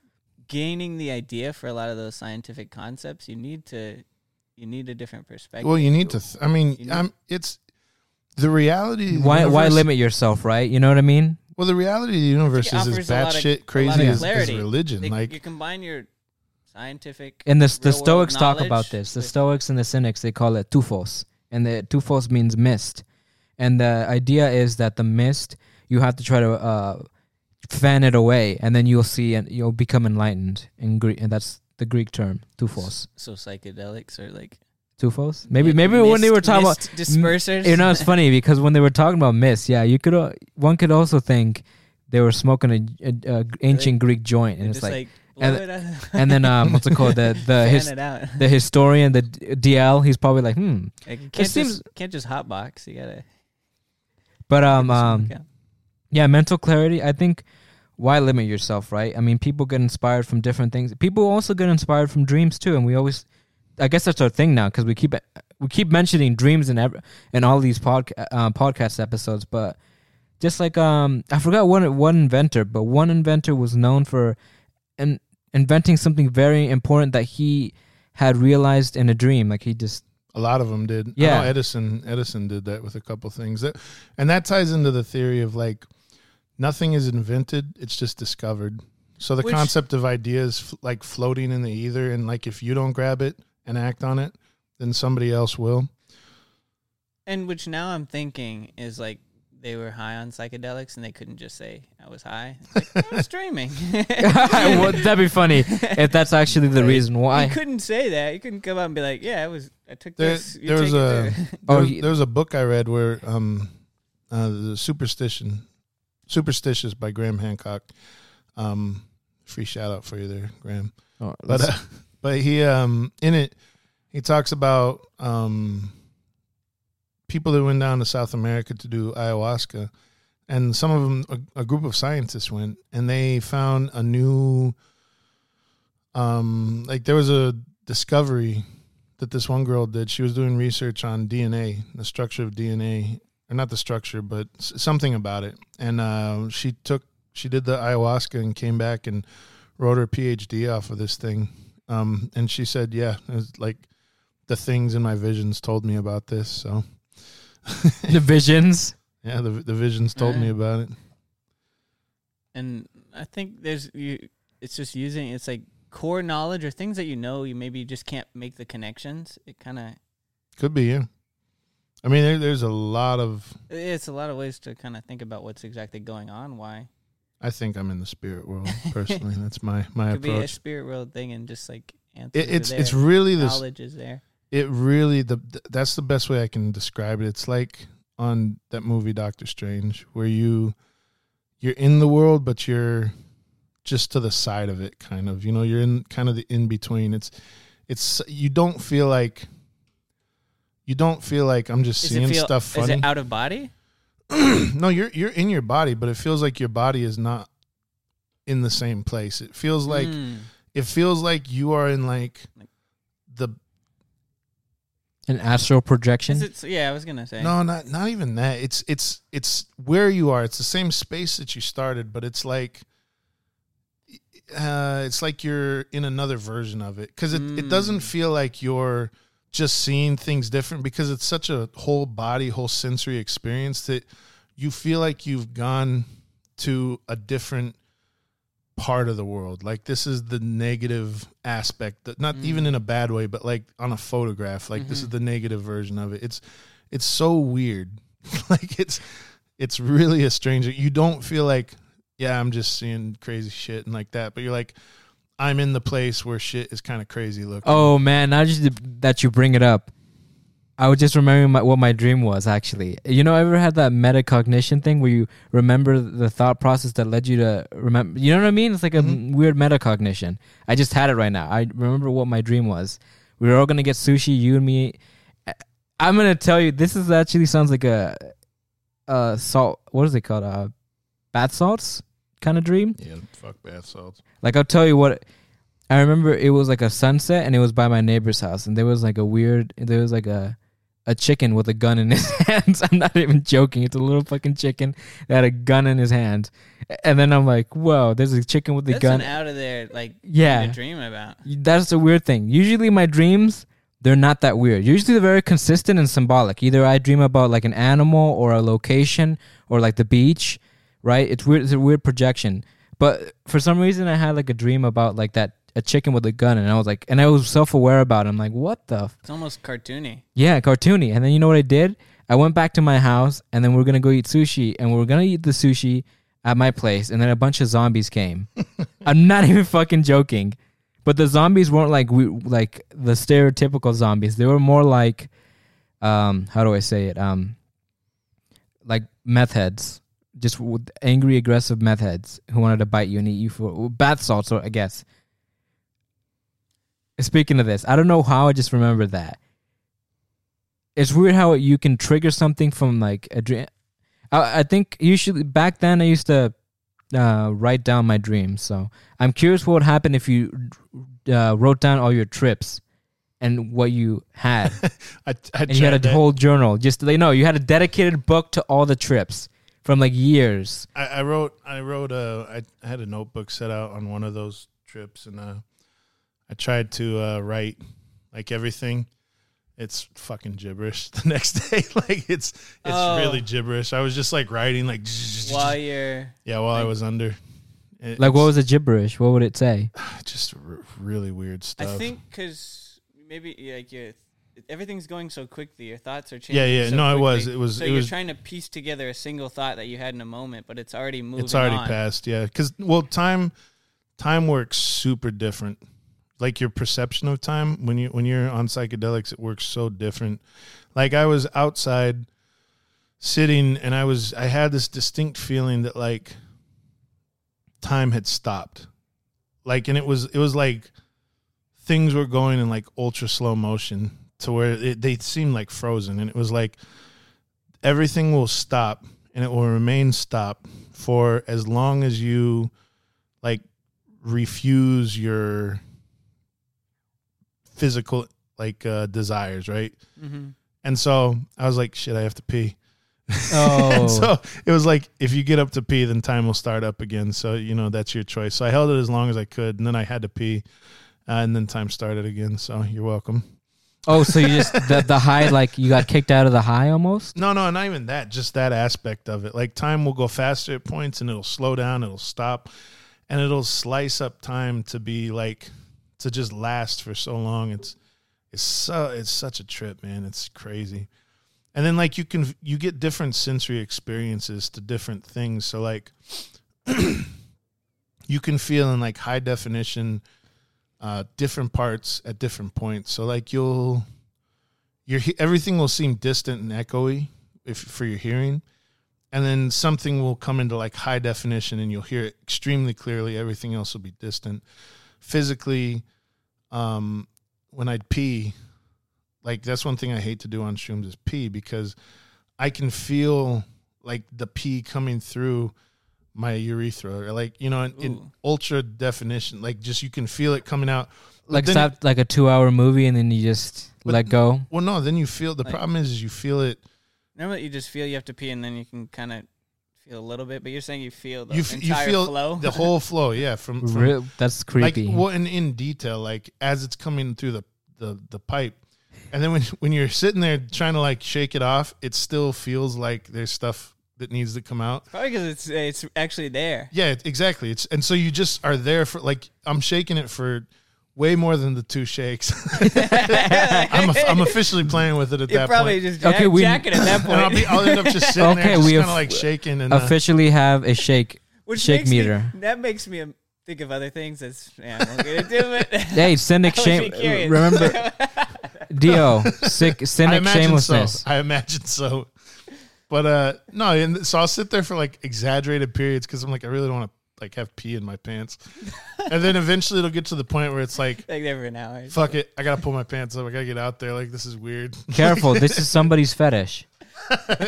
Speaker 1: gaining the idea for a lot of those scientific concepts, you need to, you need a different perspective.
Speaker 2: Well, you need to. Th- I mean,
Speaker 1: You need-
Speaker 2: I'm. It's the reality. of the
Speaker 3: Why why limit yourself, right? You know what I mean?
Speaker 2: Well, the reality of the universe is as
Speaker 1: offers a
Speaker 2: batshit crazy
Speaker 1: of
Speaker 2: as, as religion.
Speaker 1: They-
Speaker 2: like,
Speaker 1: you combine your scientific
Speaker 3: And the the Stoics talk about this. The Stoics and the Cynics they call it tuphos, and the tuphos means mist. And the idea is that the mist you have to try to uh, fan it away, and then you'll see and you'll become enlightened in Greek, and that's the Greek term tuphos.
Speaker 1: so psychedelics or like
Speaker 3: Tuphos. Maybe
Speaker 1: mi-
Speaker 3: maybe when they were talking about
Speaker 1: mist dispersers.
Speaker 3: you know it's funny [LAUGHS] because when they were talking about mist, yeah, you could uh, one could also think they were smoking a, a, a ancient Greek joint, and it's
Speaker 1: just
Speaker 3: like, and-
Speaker 1: it
Speaker 3: and then um, what's it called the the [LAUGHS] his, the historian the D- DL he's probably like hmm
Speaker 1: Like, can't
Speaker 3: seems-
Speaker 1: just can't just hotbox. You gotta.
Speaker 3: but um um yeah mental clarity I think why limit yourself right I mean people get inspired from different things people also get inspired from dreams too and we always I guess that's our thing now because we keep we keep mentioning dreams in every in all these podca- uh, podcast episodes but just like um I forgot one one inventor but one inventor was known for in, inventing something very important that he had realized in a dream like he just
Speaker 2: a lot of them did.
Speaker 3: Yeah.
Speaker 2: Edison. Edison did that with a couple things. That, and that ties into the theory of like nothing is invented; it's just discovered. So the
Speaker 1: Which-
Speaker 2: concept of ideas f- like floating in the ether, and like if you don't grab it and act on it, then somebody else will.
Speaker 1: And which now I'm thinking is like they were high on psychedelics and they couldn't just say I was high. It's like, I was dreaming. [LAUGHS]
Speaker 3: well, that'd be funny if that's actually the reason why.
Speaker 1: You couldn't say that. You couldn't come out and be like, "Yeah, I was. I took
Speaker 2: There-
Speaker 1: this."
Speaker 2: There was a-
Speaker 1: there."
Speaker 2: There,
Speaker 3: Oh,
Speaker 2: was, there was a book I read where um, uh, the superstition, superstitious by Graham Hancock. Um, free shout out for you there, Graham.
Speaker 3: Oh,
Speaker 2: but uh, but he um in it he talks about um people that went down to South America to do ayahuasca, and some of them a, a group of scientists went and they found a new um, like there was a discovery that this one girl did. She was doing research on DNA, the structure of DNA, or not the structure, but something about it. And uh, she took, she did the ayahuasca and came back and wrote her PhD off of this thing. Um, and she said, yeah, it was like the things in my visions told me about this. So
Speaker 3: the [LAUGHS] visions.
Speaker 2: yeah, the the visions told me about it.
Speaker 1: and I think there's you. It's just using it's like core knowledge or things that you know you maybe just can't make the connections. It kind of
Speaker 2: Could be, yeah. I mean, there, there's a lot of.
Speaker 1: it's a lot of ways to kind of think about what's exactly going on. Why
Speaker 2: I think I'm in the spirit world [LAUGHS] personally. That's my my
Speaker 1: could be a spirit world thing and just like
Speaker 2: It, it's it's really this.
Speaker 1: knowledge is there.
Speaker 2: It really the that's the best way I can describe it. It's like on that movie Doctor Strange, where you you're in the world, but you're just to the side of it, kind of. You know, you're in kind of the in between. It's it's you don't feel like you don't feel like I'm just
Speaker 1: Is
Speaker 2: seeing
Speaker 1: feel,
Speaker 2: stuff
Speaker 1: Is
Speaker 2: funny.
Speaker 1: it out of body? [CLEARS THROAT]
Speaker 2: no, you're you're in your body, but it feels like your body is not in the same place. It feels like
Speaker 1: Mm.
Speaker 2: it feels like you are in like
Speaker 1: Like-
Speaker 2: the
Speaker 3: An astral projection.
Speaker 1: Is it, yeah, I was gonna say.
Speaker 2: no, not not even that. It's it's it's where you are. It's the same space that you started, but it's like uh it's like you're in another version of it because it, it doesn't
Speaker 1: Mm.
Speaker 2: feel like you're just seeing things different because it's such a whole body whole sensory experience that you feel like you've gone to a different part of the world. Like this is the negative aspect that not mm. even in a bad way but like on a photograph like this is mm-hmm. the negative version of it. It's it's so weird. [LAUGHS] Like it's it's really a stranger you don't feel like yeah i'm just seeing crazy shit and like that but you're like i'm in the place where shit is kind of crazy looking
Speaker 3: Oh man, now just that you bring it up, I was just remembering my, what my dream was actually. You know, I ever had that metacognition thing where you remember the thought process that led you to remember? You know what I mean? It's like a
Speaker 2: Mhm.
Speaker 3: weird metacognition. I just had it right now. I remember what my dream was. We were all gonna get sushi, you and me. I'm gonna tell you, this is actually sounds like a, a salt. What is it called? Uh, bath salts kind of dream.
Speaker 2: yeah fuck bath salts
Speaker 3: Like I'll tell you what I remember it was like a sunset and it was by my neighbor's house and there was like a weird there was like a a chicken with a gun in his [LAUGHS] hands. I'm not even joking. It's a little fucking chicken that had a gun in his hand. And then I'm like, whoa, there's a chicken with a
Speaker 1: That's
Speaker 3: gun.
Speaker 1: an out of there like
Speaker 3: Yeah.
Speaker 1: thing dream about.
Speaker 3: That's the weird thing. Usually my dreams, they're not that weird. Usually they're very consistent and symbolic. Either I dream about like an animal or a location or like the beach, right? It's weird. It's a weird projection. But for some reason, I had like a dream about like that a chicken with a gun, and I was like, and I was self aware about it. I'm like, what the? F-?
Speaker 1: It's almost cartoony.
Speaker 3: Yeah, cartoony. And then you know what I did? I went back to my house, and then we are gonna go eat sushi, and we are gonna eat the sushi at my place, and then a bunch of zombies came. [LAUGHS] I'm not even fucking joking. But the zombies weren't like we like the stereotypical zombies. They were more like, um, how do I say it? Um, like meth heads, just with angry, aggressive meth heads who wanted to bite you and eat you for bath salts. Or I guess. Speaking of this, I don't know how I just remembered that. It's weird how you can trigger something from like a dream. I, I think usually back then I used to uh, write down my dreams. So I'm curious what would happen if you uh, wrote down all your trips and what you had, [LAUGHS]
Speaker 2: I, I
Speaker 3: and you had a
Speaker 2: that.
Speaker 3: whole journal. Just they know you had a dedicated book to all the trips from like years.
Speaker 2: I, I wrote I wrote a I, had a notebook set out on one of those trips and uh I tried to uh write like everything. It's fucking gibberish [LAUGHS] the next day. [LAUGHS] like it's it's
Speaker 1: Oh.
Speaker 2: really gibberish. I was just like writing like [LAUGHS]
Speaker 1: While you're
Speaker 2: yeah while I was under. It-
Speaker 3: Like what was the gibberish? What would it say? [SIGHS]
Speaker 2: just r- really weird stuff.
Speaker 1: I think because maybe like you everything's going so quickly, your thoughts are changing.
Speaker 2: Yeah, yeah.
Speaker 1: so
Speaker 2: No, it was. It was-
Speaker 1: So
Speaker 2: it
Speaker 1: you're
Speaker 2: was-
Speaker 1: trying to piece together a single thought that you had in a moment, but it's already moving.
Speaker 2: it's already
Speaker 1: on.
Speaker 2: passed yeah because well time time works super different like your perception of time when you when you're on psychedelics it works so different like i was outside sitting and i was i had this distinct feeling that like time had stopped like and it was it was like things were going in like ultra slow motion to where it, they seemed like frozen and it was like everything will stop and it will remain stop for as long as you like refuse your physical like uh desires, right?
Speaker 1: Mm-hmm.
Speaker 2: And so I was like, shit, I have to pee. [LAUGHS]
Speaker 3: Oh,
Speaker 2: so it was like, if you get up to pee, then time will start up again. So, you know, that's your choice. So I held it as long as I could. And then I had to pee. Uh, and then time started again. So you're welcome.
Speaker 3: Oh, so you just the the high like you got kicked out of the high almost.
Speaker 2: No, no, not even that. Just that aspect of it. Like time will go faster at points and it'll slow down, it'll stop, and it'll slice up time to be like to just last for so long. It's it's so it's such a trip, man. It's crazy. And then like you can you get different sensory experiences to different things. So like [CLEARS THROAT] you can feel in like high definition uh different parts at different points. So like you'll your everything will seem distant and echoey if for your hearing. And then something will come into like high definition and you'll hear it extremely clearly. Everything else will be distant. Physically um when i'd pee like that's one thing i hate to do on shrooms is pee because i can feel like the pee coming through my urethra or like you know in, in ultra definition like just you can feel it coming out But
Speaker 3: Like
Speaker 2: then-
Speaker 3: stop like a two hour movie and then you just let go.
Speaker 2: well no then you feel the
Speaker 1: Like-
Speaker 2: problem is, is you feel it
Speaker 1: Remember that you just feel you have to pee, and then you can kind of feel a little bit, but you're saying you feel the
Speaker 2: you, f- you
Speaker 1: entire
Speaker 2: feel
Speaker 1: flow.
Speaker 2: the whole [LAUGHS] flow yeah from, from
Speaker 3: Real, that's creepy.
Speaker 2: like well in, in detail like as it's coming through the, the the pipe and then when [LAUGHS] when you're sitting there trying to like shake it off it still feels like there's stuff that needs to come out
Speaker 1: Probably because it's it's actually there.
Speaker 2: yeah exactly it's and so you just are there for like i'm shaking it for way more than the two shakes [LAUGHS] i'm, a, I'm officially playing with it at
Speaker 1: You're
Speaker 2: that
Speaker 1: probably
Speaker 2: point
Speaker 1: just jack,
Speaker 3: Okay, we-
Speaker 1: jacking at that [LAUGHS]
Speaker 2: and I'll, be, I'll end up just sitting
Speaker 3: Okay,
Speaker 2: there just
Speaker 3: we
Speaker 2: kind of like shaking and uh,
Speaker 3: Officially have a shake.
Speaker 1: Which
Speaker 3: shake
Speaker 1: makes me-
Speaker 3: meter.
Speaker 1: that makes me um, think of other things. That's yeah, I'm gonna do it. [LAUGHS]
Speaker 3: Hey, cynic shame. Remember, Dio, sick,
Speaker 2: I
Speaker 3: cynic
Speaker 2: imagine
Speaker 3: shamelessness.
Speaker 2: so. I imagine so. But uh no, and so I'll sit there for like exaggerated periods because I'm like I really don't want to like have pee in my pants, and then eventually it'll get to the point where it's like [LAUGHS]
Speaker 1: like every an hour.
Speaker 2: fuck it, I gotta pull my pants up, I gotta get out there. Like this is weird. [LAUGHS]
Speaker 3: Careful, this is somebody's fetish. [LAUGHS]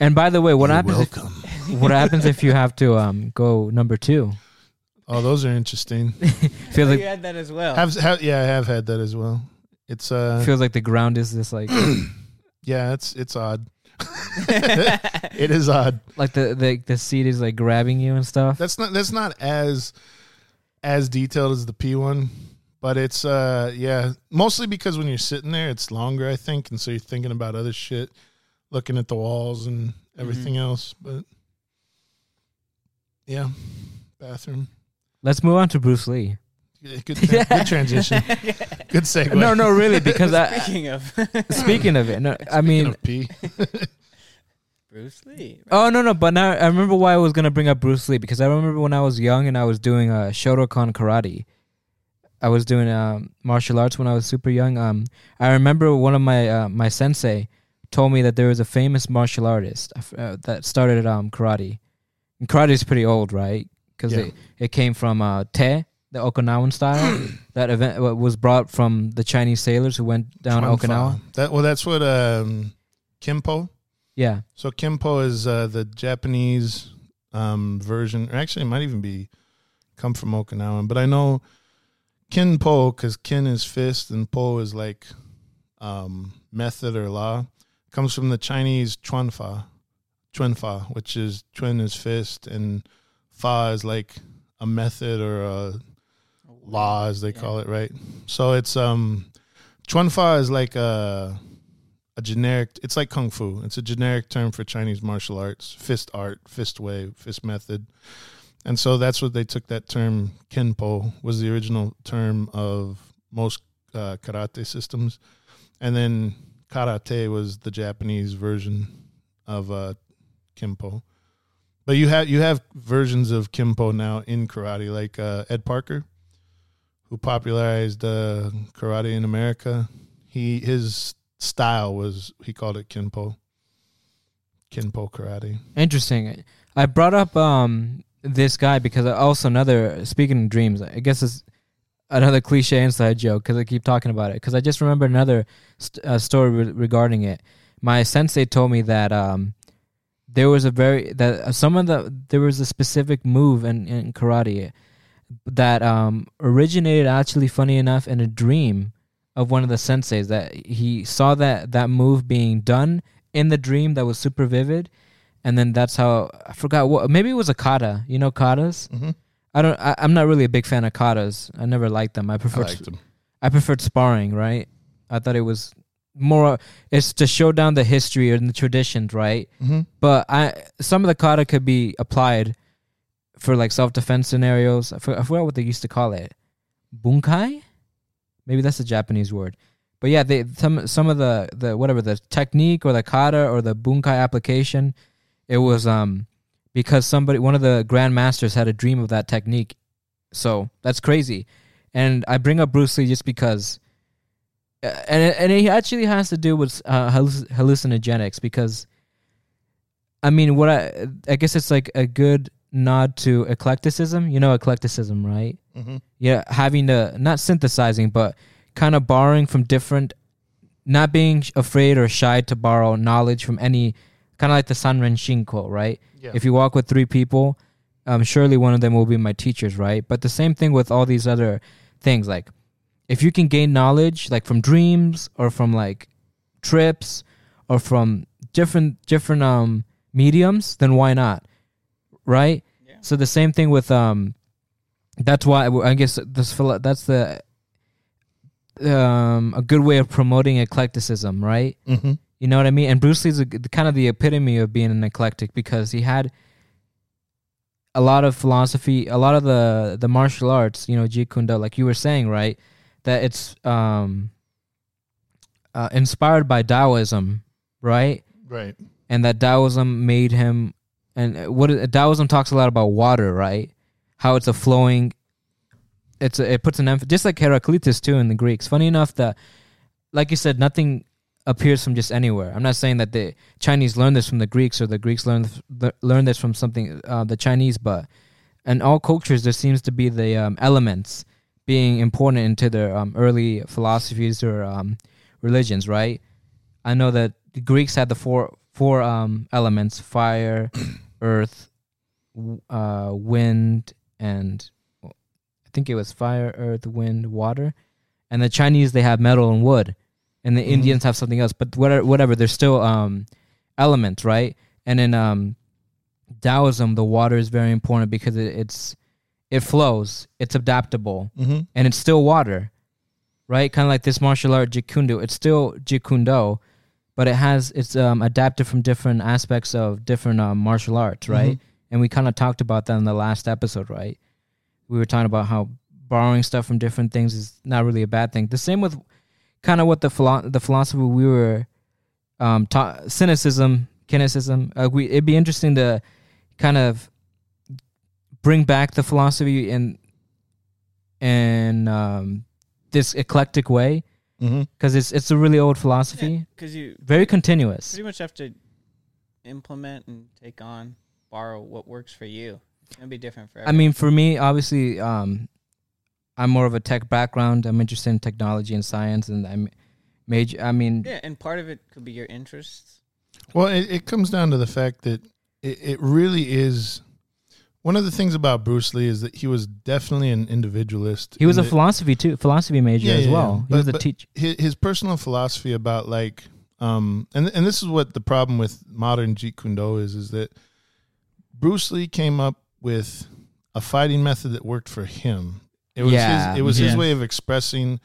Speaker 3: And by the way, what happens? If, what happens if you have to um go number two?
Speaker 2: Oh, those are interesting.
Speaker 3: Feels
Speaker 1: Oh,
Speaker 3: like
Speaker 1: you had that as well.
Speaker 2: have, have yeah, I have had that as well. It's uh
Speaker 3: feels like the ground is this like [CLEARS THROAT]
Speaker 2: yeah, it's it's odd. [LAUGHS] it is odd.
Speaker 3: like the, the the seat is like grabbing you and stuff.
Speaker 2: That's not that's not as as detailed as the P one, but it's uh yeah, mostly because when you're sitting there it's longer, I think, and so you're thinking about other shit, looking at the walls and everything else. But yeah. Bathroom.
Speaker 3: Let's move on to Bruce Lee.
Speaker 2: Yeah, Good, tra- good transition. [LAUGHS] Good segue.
Speaker 3: No, no, really, because I,
Speaker 1: Speaking of [LAUGHS]
Speaker 3: speaking of it, no, I mean,
Speaker 2: of P. [LAUGHS]
Speaker 1: Bruce Lee,
Speaker 3: oh no, no, but now I remember why I was gonna bring up Bruce Lee because I remember when I was young and I was doing uh, Shotokan karate. I was doing um, martial arts when I was super young. Um, I remember one of my uh, my sensei told me that there was a famous martial artist uh, that started um, karate. And karate is pretty old, right? Because
Speaker 2: Yeah.
Speaker 3: it, it came from uh, te, the Okinawan style. [CLEARS THROAT] that event was brought from the Chinese sailors who went down
Speaker 2: Chuanfa.
Speaker 3: Okinawa.
Speaker 2: That well that's what um Kimpo.
Speaker 3: Yeah,
Speaker 2: So Kimpo is uh, the Japanese um, version, or actually, it might even be come from Okinawan. But I know Kinpo because Kin is fist and Po is like um, method or law. Comes from the Chinese Chuanfa, Chuanfa, which is Chuan is fist and Fa is like a method or a law, as they call it, right? So it's um, Chuanfa is like a a generic it's like kung fu. It's a generic term for chinese martial arts fist art fist way fist method. And so that's what they took that term kenpo was the original term of most uh, karate systems. And then karate was the japanese version of uh, kimpo but you have you have versions of kimpo now in karate like uh, ed parker who popularized uh, karate in america he his style was he called it kinpo kinpo karate
Speaker 3: Interesting. I brought up um this guy because also another speaking of dreams. I guess it's another cliche inside joke because I keep talking about it. Because I just remember another st- uh, story re- regarding it. My sensei told me that um there was a very that some of the there was a specific move in, in karate that um originated actually funny enough in a dream of one of the senseis that he saw that that move being done in the dream that was super vivid, and then that's how I forgot what maybe it was a kata. You know katas.
Speaker 2: Mm-hmm.
Speaker 3: I don't. I, I'm not really a big fan of katas. I never liked them. I
Speaker 2: I
Speaker 3: prefer
Speaker 2: liked him.
Speaker 3: I preferred sparring, right? I thought it was more. It's to show down the history and the traditions, right?
Speaker 2: Mm-hmm.
Speaker 3: But I some of the kata could be applied for like self defense scenarios. I forgot, I forgot what they used to call it. Bunkai, maybe that's a Japanese word. But yeah, they some some of the the whatever the technique or the kata or the bunkai application, it was um because somebody one of the grandmasters had a dream of that technique. So that's crazy. And I bring up Bruce Lee just because uh, and and it actually has to do with uh, halluc- hallucinogenics because I mean what I I guess it's like a good nod to eclecticism. You know eclecticism, right?
Speaker 2: Mm-hmm.
Speaker 3: Yeah, having to not synthesizing, but kind of borrowing from different, not being afraid or shy to borrow knowledge from any kind of like the Sanren Shin quote, right?
Speaker 2: Yeah.
Speaker 3: If you walk with three people, um, surely one of them will be my teachers, right? But the same thing with all these other things, like if you can gain knowledge, like from dreams or from like trips or from different different um mediums, then why not, right?
Speaker 1: Yeah.
Speaker 3: So the same thing with um, that's why I guess this philo- that's the um a good way of promoting eclecticism, right?
Speaker 2: Mm-hmm.
Speaker 3: You know what I mean? And Bruce Lee's a, kind of the epitome of being an eclectic because he had a lot of philosophy, a lot of the the martial arts, you know, Jeet Kune Do, like you were saying, right? That it's um uh, inspired by Taoism, right?
Speaker 2: Right.
Speaker 3: and that Taoism made him. And what it- Taoism talks a lot about water, right? How it's a flowing. It's a, it puts an emphasis, just like Heraclitus too in the Greeks. Funny enough, that like you said, nothing appears from just anywhere. I'm not saying that the Chinese learned this from the Greeks or the Greeks learned learned this from something uh, the Chinese, but in all cultures there seems to be the um, elements being important into their um, early philosophies or um, religions, right? I know that the Greeks had the four four um, elements: fire, [COUGHS] earth, uh, wind, and well, I think it was fire, earth, wind, water. And the Chinese they have metal and wood, and the
Speaker 2: Mhm.
Speaker 3: Indians have something else. But whatever, whatever, they're still um, elements, right? And in um, Taoism, the water is very important because it, it's it flows, it's adaptable,
Speaker 2: Mm-hmm.
Speaker 3: and it's still water, right? Kind of like this martial art Kune Do. It's still Kune Do, but it has it's um, adapted from different aspects of different um, martial arts, right? And we kind of talked about that in the last episode, right? We were talking about how borrowing stuff from different things is not really a bad thing. The same with kind of what the philo- the philosophy we were um ta- cynicism, cynicism. Uh, we it'd be interesting to kind of bring back the philosophy in in um, this eclectic way
Speaker 2: Mm-hmm.
Speaker 3: because it's it's a really old philosophy,
Speaker 1: Because you
Speaker 3: very continuous.
Speaker 1: pretty much have to implement and take on, borrow what works for you. It's gonna be different for. Everyone.
Speaker 3: I mean, for me, obviously, um, I'm more of a tech background. I'm interested in technology and science, and I'm major. I mean,
Speaker 1: yeah, and part of it could be your interests.
Speaker 2: Well, it, it comes down to the fact that it, it really is. One of the things about Bruce Lee is that he was definitely an individualist.
Speaker 3: he was a
Speaker 2: in that
Speaker 3: philosophy too, philosophy major
Speaker 2: Yeah,
Speaker 3: as well.
Speaker 2: yeah.
Speaker 3: He was a teacher.
Speaker 2: his, his personal philosophy about like um and and this is what the problem with modern Jeet Kune Do is is that Bruce Lee came up with a fighting method that worked for him. It was
Speaker 3: Yeah,
Speaker 2: his it was his way of expressing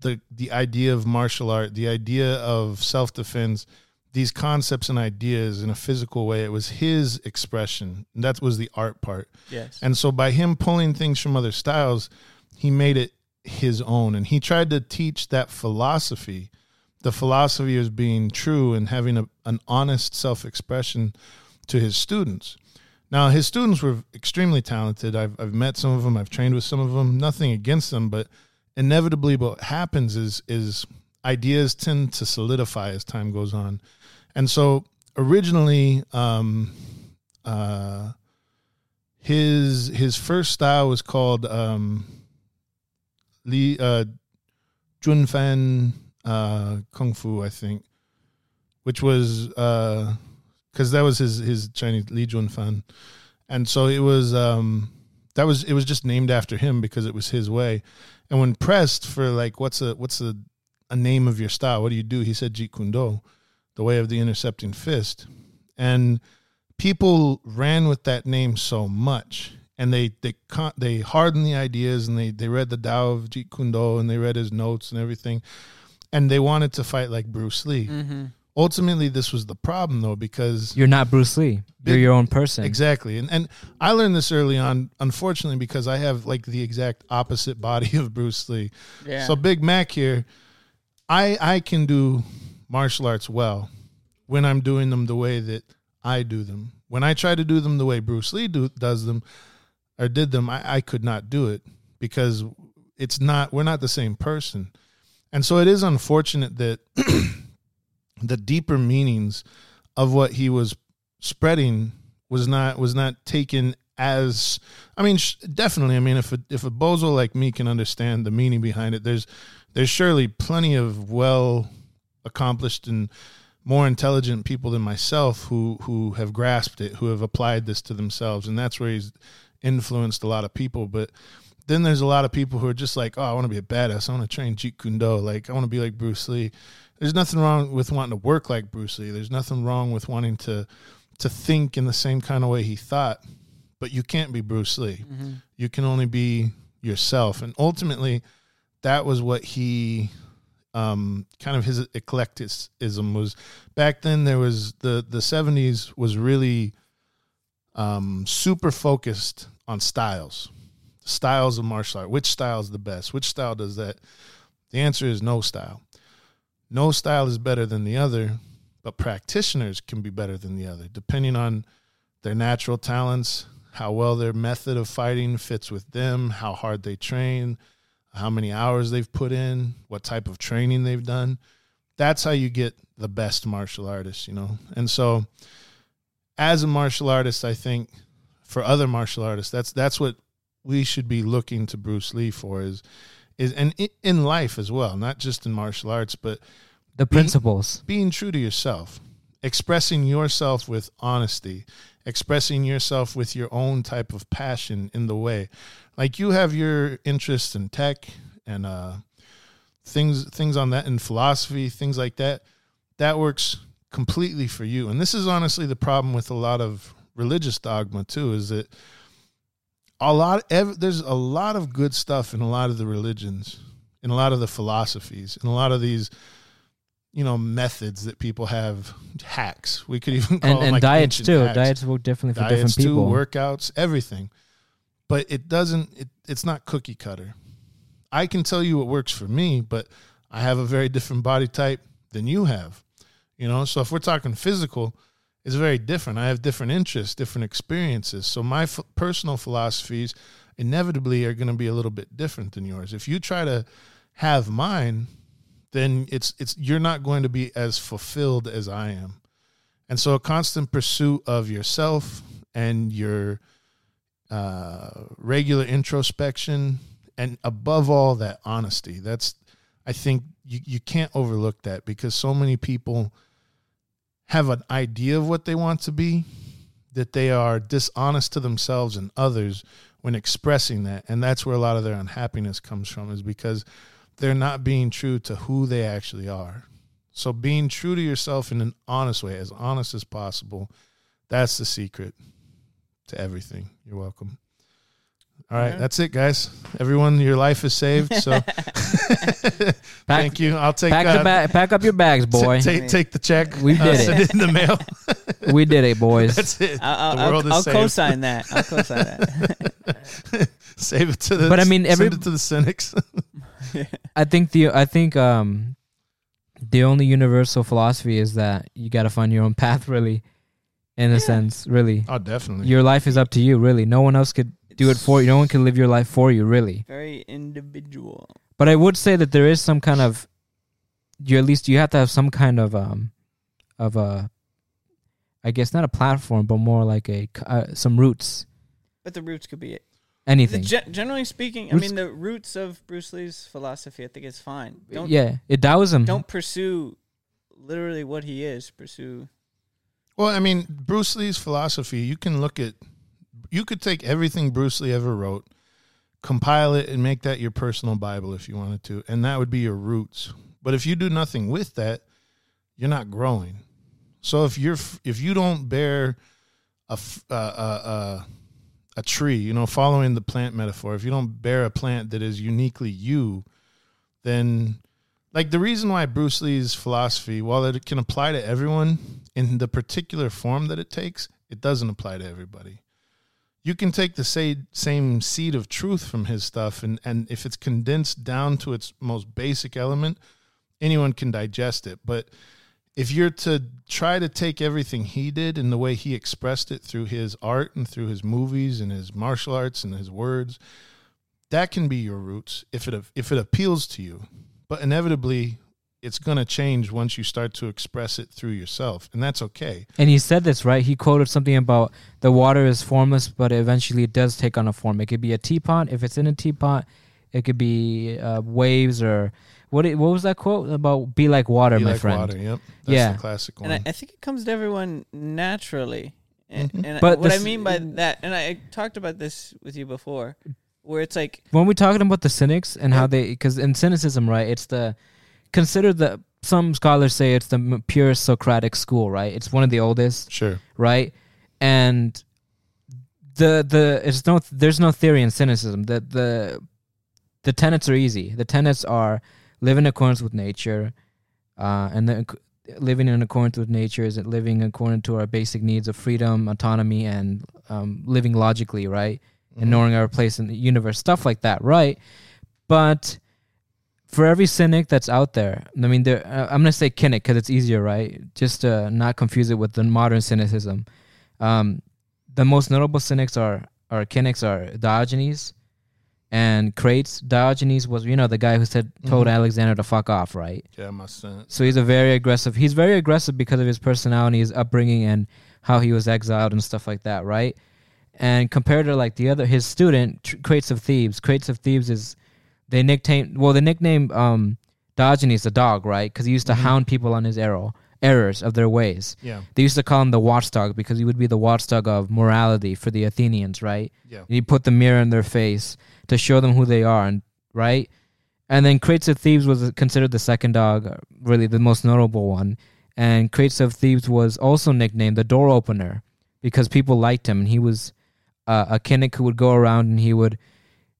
Speaker 2: the the idea of martial art, the idea of self defense, these concepts and ideas in a physical way. It was his expression. That was the art part.
Speaker 1: Yes.
Speaker 2: And so by him pulling things from other styles, he made it his own. And he tried to teach that philosophy, the philosophy of being true and having a, an honest self expression to his students. Now, his students were extremely talented. I've, I've met some of them, I've trained with some of them, nothing against them, but inevitably what happens is, is ideas tend to solidify as time goes on. And so originally, um, uh, his his first style was called um, Li uh, Junfan uh, Kung Fu, I think, which was because that was his his Chinese Li Junfan, and so it was um, that was it was just named after him because it was his way. And when pressed for like what's a what's a a name of your style. What do you do? He said Jeet Kune Do, the way of the intercepting fist, and people ran with that name so much, and they they they hardened the ideas, and they they read the Tao of Jeet Kune Do, and they read his notes and everything, and they wanted to fight like Bruce Lee.
Speaker 1: Mm-hmm.
Speaker 2: Ultimately, this was the problem though, because
Speaker 3: You're not Bruce Lee. You're
Speaker 2: Big-
Speaker 3: your own person.
Speaker 2: Exactly. And and I learned this early on, unfortunately, because I have like the exact opposite [LAUGHS] body of Bruce Lee.
Speaker 1: Yeah.
Speaker 2: So Big Mac here, I I can do martial arts well when I'm doing them the way that I do them. When I try to do them the way Bruce Lee do, does them or did them, I, I could not do it because it's not we're not the same person. And so it is unfortunate that [CLEARS THROAT] the deeper meanings of what he was spreading was not was not taken as I mean sh- definitely I mean if a, if a bozo like me can understand the meaning behind it there's there's surely plenty of well accomplished and more intelligent people than myself who who have grasped it who have applied this to themselves. And that's where he's influenced a lot of people. But then there's a lot of people who are just like oh I want to be a badass. I want to train Jeet Kune Do. Like I want to be like Bruce Lee. There's nothing wrong with wanting to work like Bruce Lee. There's nothing wrong with wanting to to think in the same kind of way he thought, but you can't be Bruce Lee. Mm-hmm. You can only be yourself, and ultimately, that was what he um, kind of his eclecticism was. Back then, there was the the '70s was really um, super focused on styles, styles of martial art. Which style is the best? Which style does that? The answer is no style no style is better than the other, but practitioners can be better than the other, depending on their natural talents, how well their method of fighting fits with them, how hard they train, how many hours they've put in, what type of training they've done. That's how you get the best martial artists, you know? And so as a martial artist, I think for other martial artists, that's that's what we should be looking to Bruce Lee for is is and in life as well, not just in martial arts, but
Speaker 3: The principles.
Speaker 2: being true to yourself, expressing yourself with honesty, expressing yourself with your own type of passion in the way. Like you have your interest in tech and uh, things things on that in philosophy, things like that. That works completely for you. And this is honestly the problem with a lot of religious dogma too is that a lot ev- there's a lot of good stuff in a lot of the religions, in a lot of the philosophies, in a lot of these you know methods that people have hacks. We could even call
Speaker 3: And,
Speaker 2: them
Speaker 3: and
Speaker 2: like
Speaker 3: diets too.
Speaker 2: hacks.
Speaker 3: Diets work differently for
Speaker 2: diets
Speaker 3: different people.
Speaker 2: too workouts everything. But it doesn't it, it's not cookie cutter. I can tell you what works for me but i have a very different body type than you have you know? So if we're talking physical it's very different. I have different interests different experiences. So my f- personal philosophies inevitably are going to be a little bit different than yours. If you try to have mine then it's it's you're not going to be as fulfilled as I am. And so a constant pursuit of yourself and your uh, regular introspection and above all that honesty. That's I think you, you can't overlook that because so many people have an idea of what they want to be that they are dishonest to themselves and others when expressing that and that's where a lot of their unhappiness comes from is because they're not being true to who they actually are. So being true to yourself in an honest way, as honest as possible, that's the secret to everything. You're welcome. All right,
Speaker 1: Yeah.
Speaker 2: that's it, guys. Everyone, your life is saved. So [LAUGHS] [LAUGHS] thank you. I'll take
Speaker 3: Pack
Speaker 2: uh,
Speaker 3: ba- pack up your bags,
Speaker 2: t- [LAUGHS]
Speaker 3: boy.
Speaker 2: take take the check.
Speaker 3: We
Speaker 2: uh,
Speaker 3: did it.
Speaker 2: Send it in the mail.
Speaker 3: we did it, boys.
Speaker 2: That's it.
Speaker 1: I'll,
Speaker 2: the
Speaker 1: I'll,
Speaker 2: world
Speaker 1: I'll,
Speaker 2: is
Speaker 1: I'll
Speaker 2: saved.
Speaker 1: co-sign that. I'll co-sign that.
Speaker 2: Save it to the.
Speaker 3: But I mean, every-
Speaker 2: send it to the cynics. [LAUGHS]
Speaker 3: I think the I think um the only universal philosophy is that you got to find your own path really in a sense really
Speaker 2: oh, definitely.
Speaker 3: your life is up to you really no one else could do it for you no one can live your life for you really
Speaker 1: Very individual.
Speaker 3: but I would say that there is some kind of you at least you have to have some kind of um of a I guess not a platform but more like a c- uh, some roots
Speaker 1: But the roots could be it.
Speaker 3: Anything
Speaker 1: Gen- generally speaking, I mean, the roots of Bruce Lee's philosophy, I think is fine. Don't
Speaker 3: yeah it Taoism
Speaker 1: don't pursue literally what he is. Pursue.
Speaker 2: Well, I mean, Bruce Lee's philosophy, you can look at, you could take everything Bruce Lee ever wrote, compile it, and make that your personal Bible if you wanted to. And that would be your roots. But if you do nothing with that, you're not growing. So if you're if you don't bear a, uh, uh, uh, a tree, you know, following the plant metaphor, if you don't bear a plant that is uniquely you, then like the reason why Bruce Lee's philosophy, while it can apply to everyone in the particular form that it takes, it doesn't apply to everybody. You can take the same seed of truth from his stuff, and, and if it's condensed down to its most basic element, anyone can digest it. But if you're to try to take everything he did and the way he expressed it through his art and through his movies and his martial arts and his words, that can be your roots if it if it appeals to you. But inevitably, it's going to change once you start to express it through yourself, and that's okay.
Speaker 3: And he said this right. He quoted something about the water is formless, but eventually it does take on a form. It could be a teapot. If it's in a teapot, it could be uh, waves or what? It, what was that quote about? Be like water,
Speaker 2: Be
Speaker 3: my
Speaker 2: like
Speaker 3: friend.
Speaker 2: water. Yep, that's
Speaker 3: Yeah.
Speaker 2: the classic one.
Speaker 1: and I, I think it comes to everyone naturally. And,
Speaker 2: Mhm.
Speaker 1: and
Speaker 3: But
Speaker 1: what I mean by that, and I talked about this with you before, where it's like
Speaker 3: when we're talking about the cynics and how they because in cynicism right it's the consider the some scholars say it's the m- pure socratic school right it's one of the oldest
Speaker 2: sure.
Speaker 3: right and the the it's no there's no theory in cynicism the the the tenets are easy the tenets are live in accordance with nature uh and then living in accordance with nature is it living according to our basic needs of freedom autonomy and um, living logically right and
Speaker 2: Mhm.
Speaker 3: knowing our place in the universe, stuff like that, right? But for every cynic that's out there, I mean, there, uh, I'm gonna say cynic because it's easier, right? Just to not confuse it with the modern cynicism. Um, the most notable cynics are are cynics are Diogenes and Crates. Diogenes was, you know, the guy who said told
Speaker 2: Mhm.
Speaker 3: Alexander to fuck off, right?
Speaker 2: Yeah, my son.
Speaker 3: So he's a very aggressive. He's very aggressive because of his personality, his upbringing, and how he was exiled and stuff like that, right? And compared to like the other, his student, Tr- Crates of Thebes. Crates of Thebes is they nicknamed well, they nicknamed um, Diogenes the dog, right? Because he used to
Speaker 2: Mhm.
Speaker 3: hound people on his error errors of their ways.
Speaker 2: Yeah,
Speaker 3: They used to call him the watchdog because he would be the watchdog of morality for the Athenians, right?
Speaker 2: yeah.
Speaker 3: And he put the mirror in their face to show them who they are, and right. And then Crates of Thebes was considered the second dog, uh, really the most notable one. And Crates of Thebes was also nicknamed the door opener because people liked him, and he was uh, a cynic who would go around and he would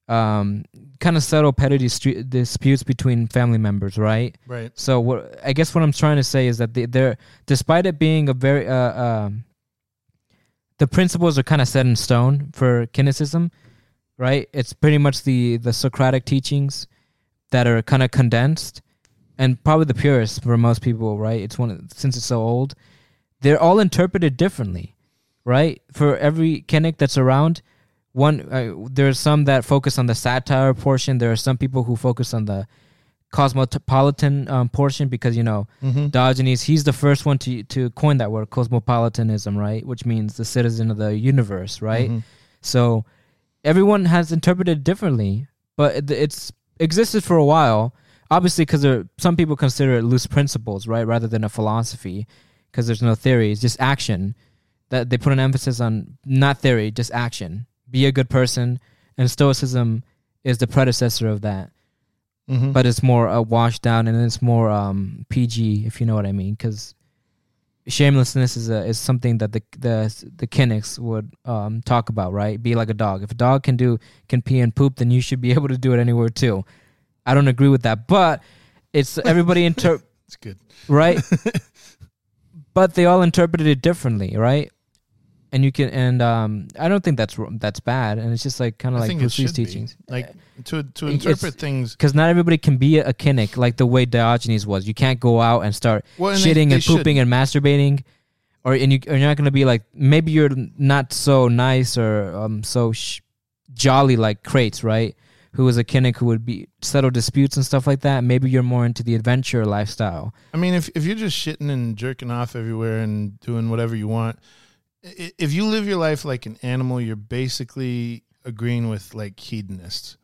Speaker 3: um, kind of settle petty distri- disputes between family members, right?
Speaker 2: Right.
Speaker 3: So what I guess what I'm trying to say is that they, they're despite it being a very uh, um, the principles are kind of set in stone for kineticism, right? It's pretty much the the Socratic teachings that are kind of condensed and probably the purest for most people, right? It's one of, since it's so old, they're all interpreted differently, right? For every Kinnick that's around, one uh, there's some that focus on the satire portion. There are some people who focus on the cosmopolitan um, portion because you know
Speaker 2: Mm-hmm.
Speaker 3: Diogenes he's the first one to to coin that word cosmopolitanism, right? Which means the citizen of the universe, right?
Speaker 2: Mhm.
Speaker 3: So everyone has interpreted it differently, but it, it's existed for a while. Obviously, because some people consider it loose principles, right, rather than a philosophy, because there's no theory. It's just action. That they put an emphasis on not theory, just action. Be a good person, and Stoicism is the predecessor of that,
Speaker 2: Mhm.
Speaker 3: but it's more uh, washed down and it's more um, PG, if you know what I mean. Because shamelessness is a, is something that the the the Kinnics would um, talk about, right? Be like a dog. If a dog can do can pee and poop, then you should be [LAUGHS] able to do it anywhere too. I don't agree with that, but it's everybody inter [LAUGHS]
Speaker 2: it's good.
Speaker 3: right. [LAUGHS] but they all interpreted it differently, right? And you can and um, I don't think that's that's bad, and it's just like kind of like
Speaker 2: think it
Speaker 3: Bruce Lee's
Speaker 2: should be.
Speaker 3: teachings.
Speaker 2: Like to to
Speaker 3: It's-
Speaker 2: interpret things.
Speaker 3: because not everybody can be a, kinnick like the way Diogenes was. You can't go out and start
Speaker 2: Well, and
Speaker 3: shitting
Speaker 2: they
Speaker 3: and pooping and masturbating, or and you you're not gonna be like maybe you're not so nice or um so sh- jolly like Crates, right? Who was a kinnick who would be settle disputes and stuff like that. Maybe you're more into the adventure lifestyle.
Speaker 2: I mean, if if you're just shitting and jerking off everywhere and doing whatever you want, if you live your life like an animal, you're basically agreeing with like hedonists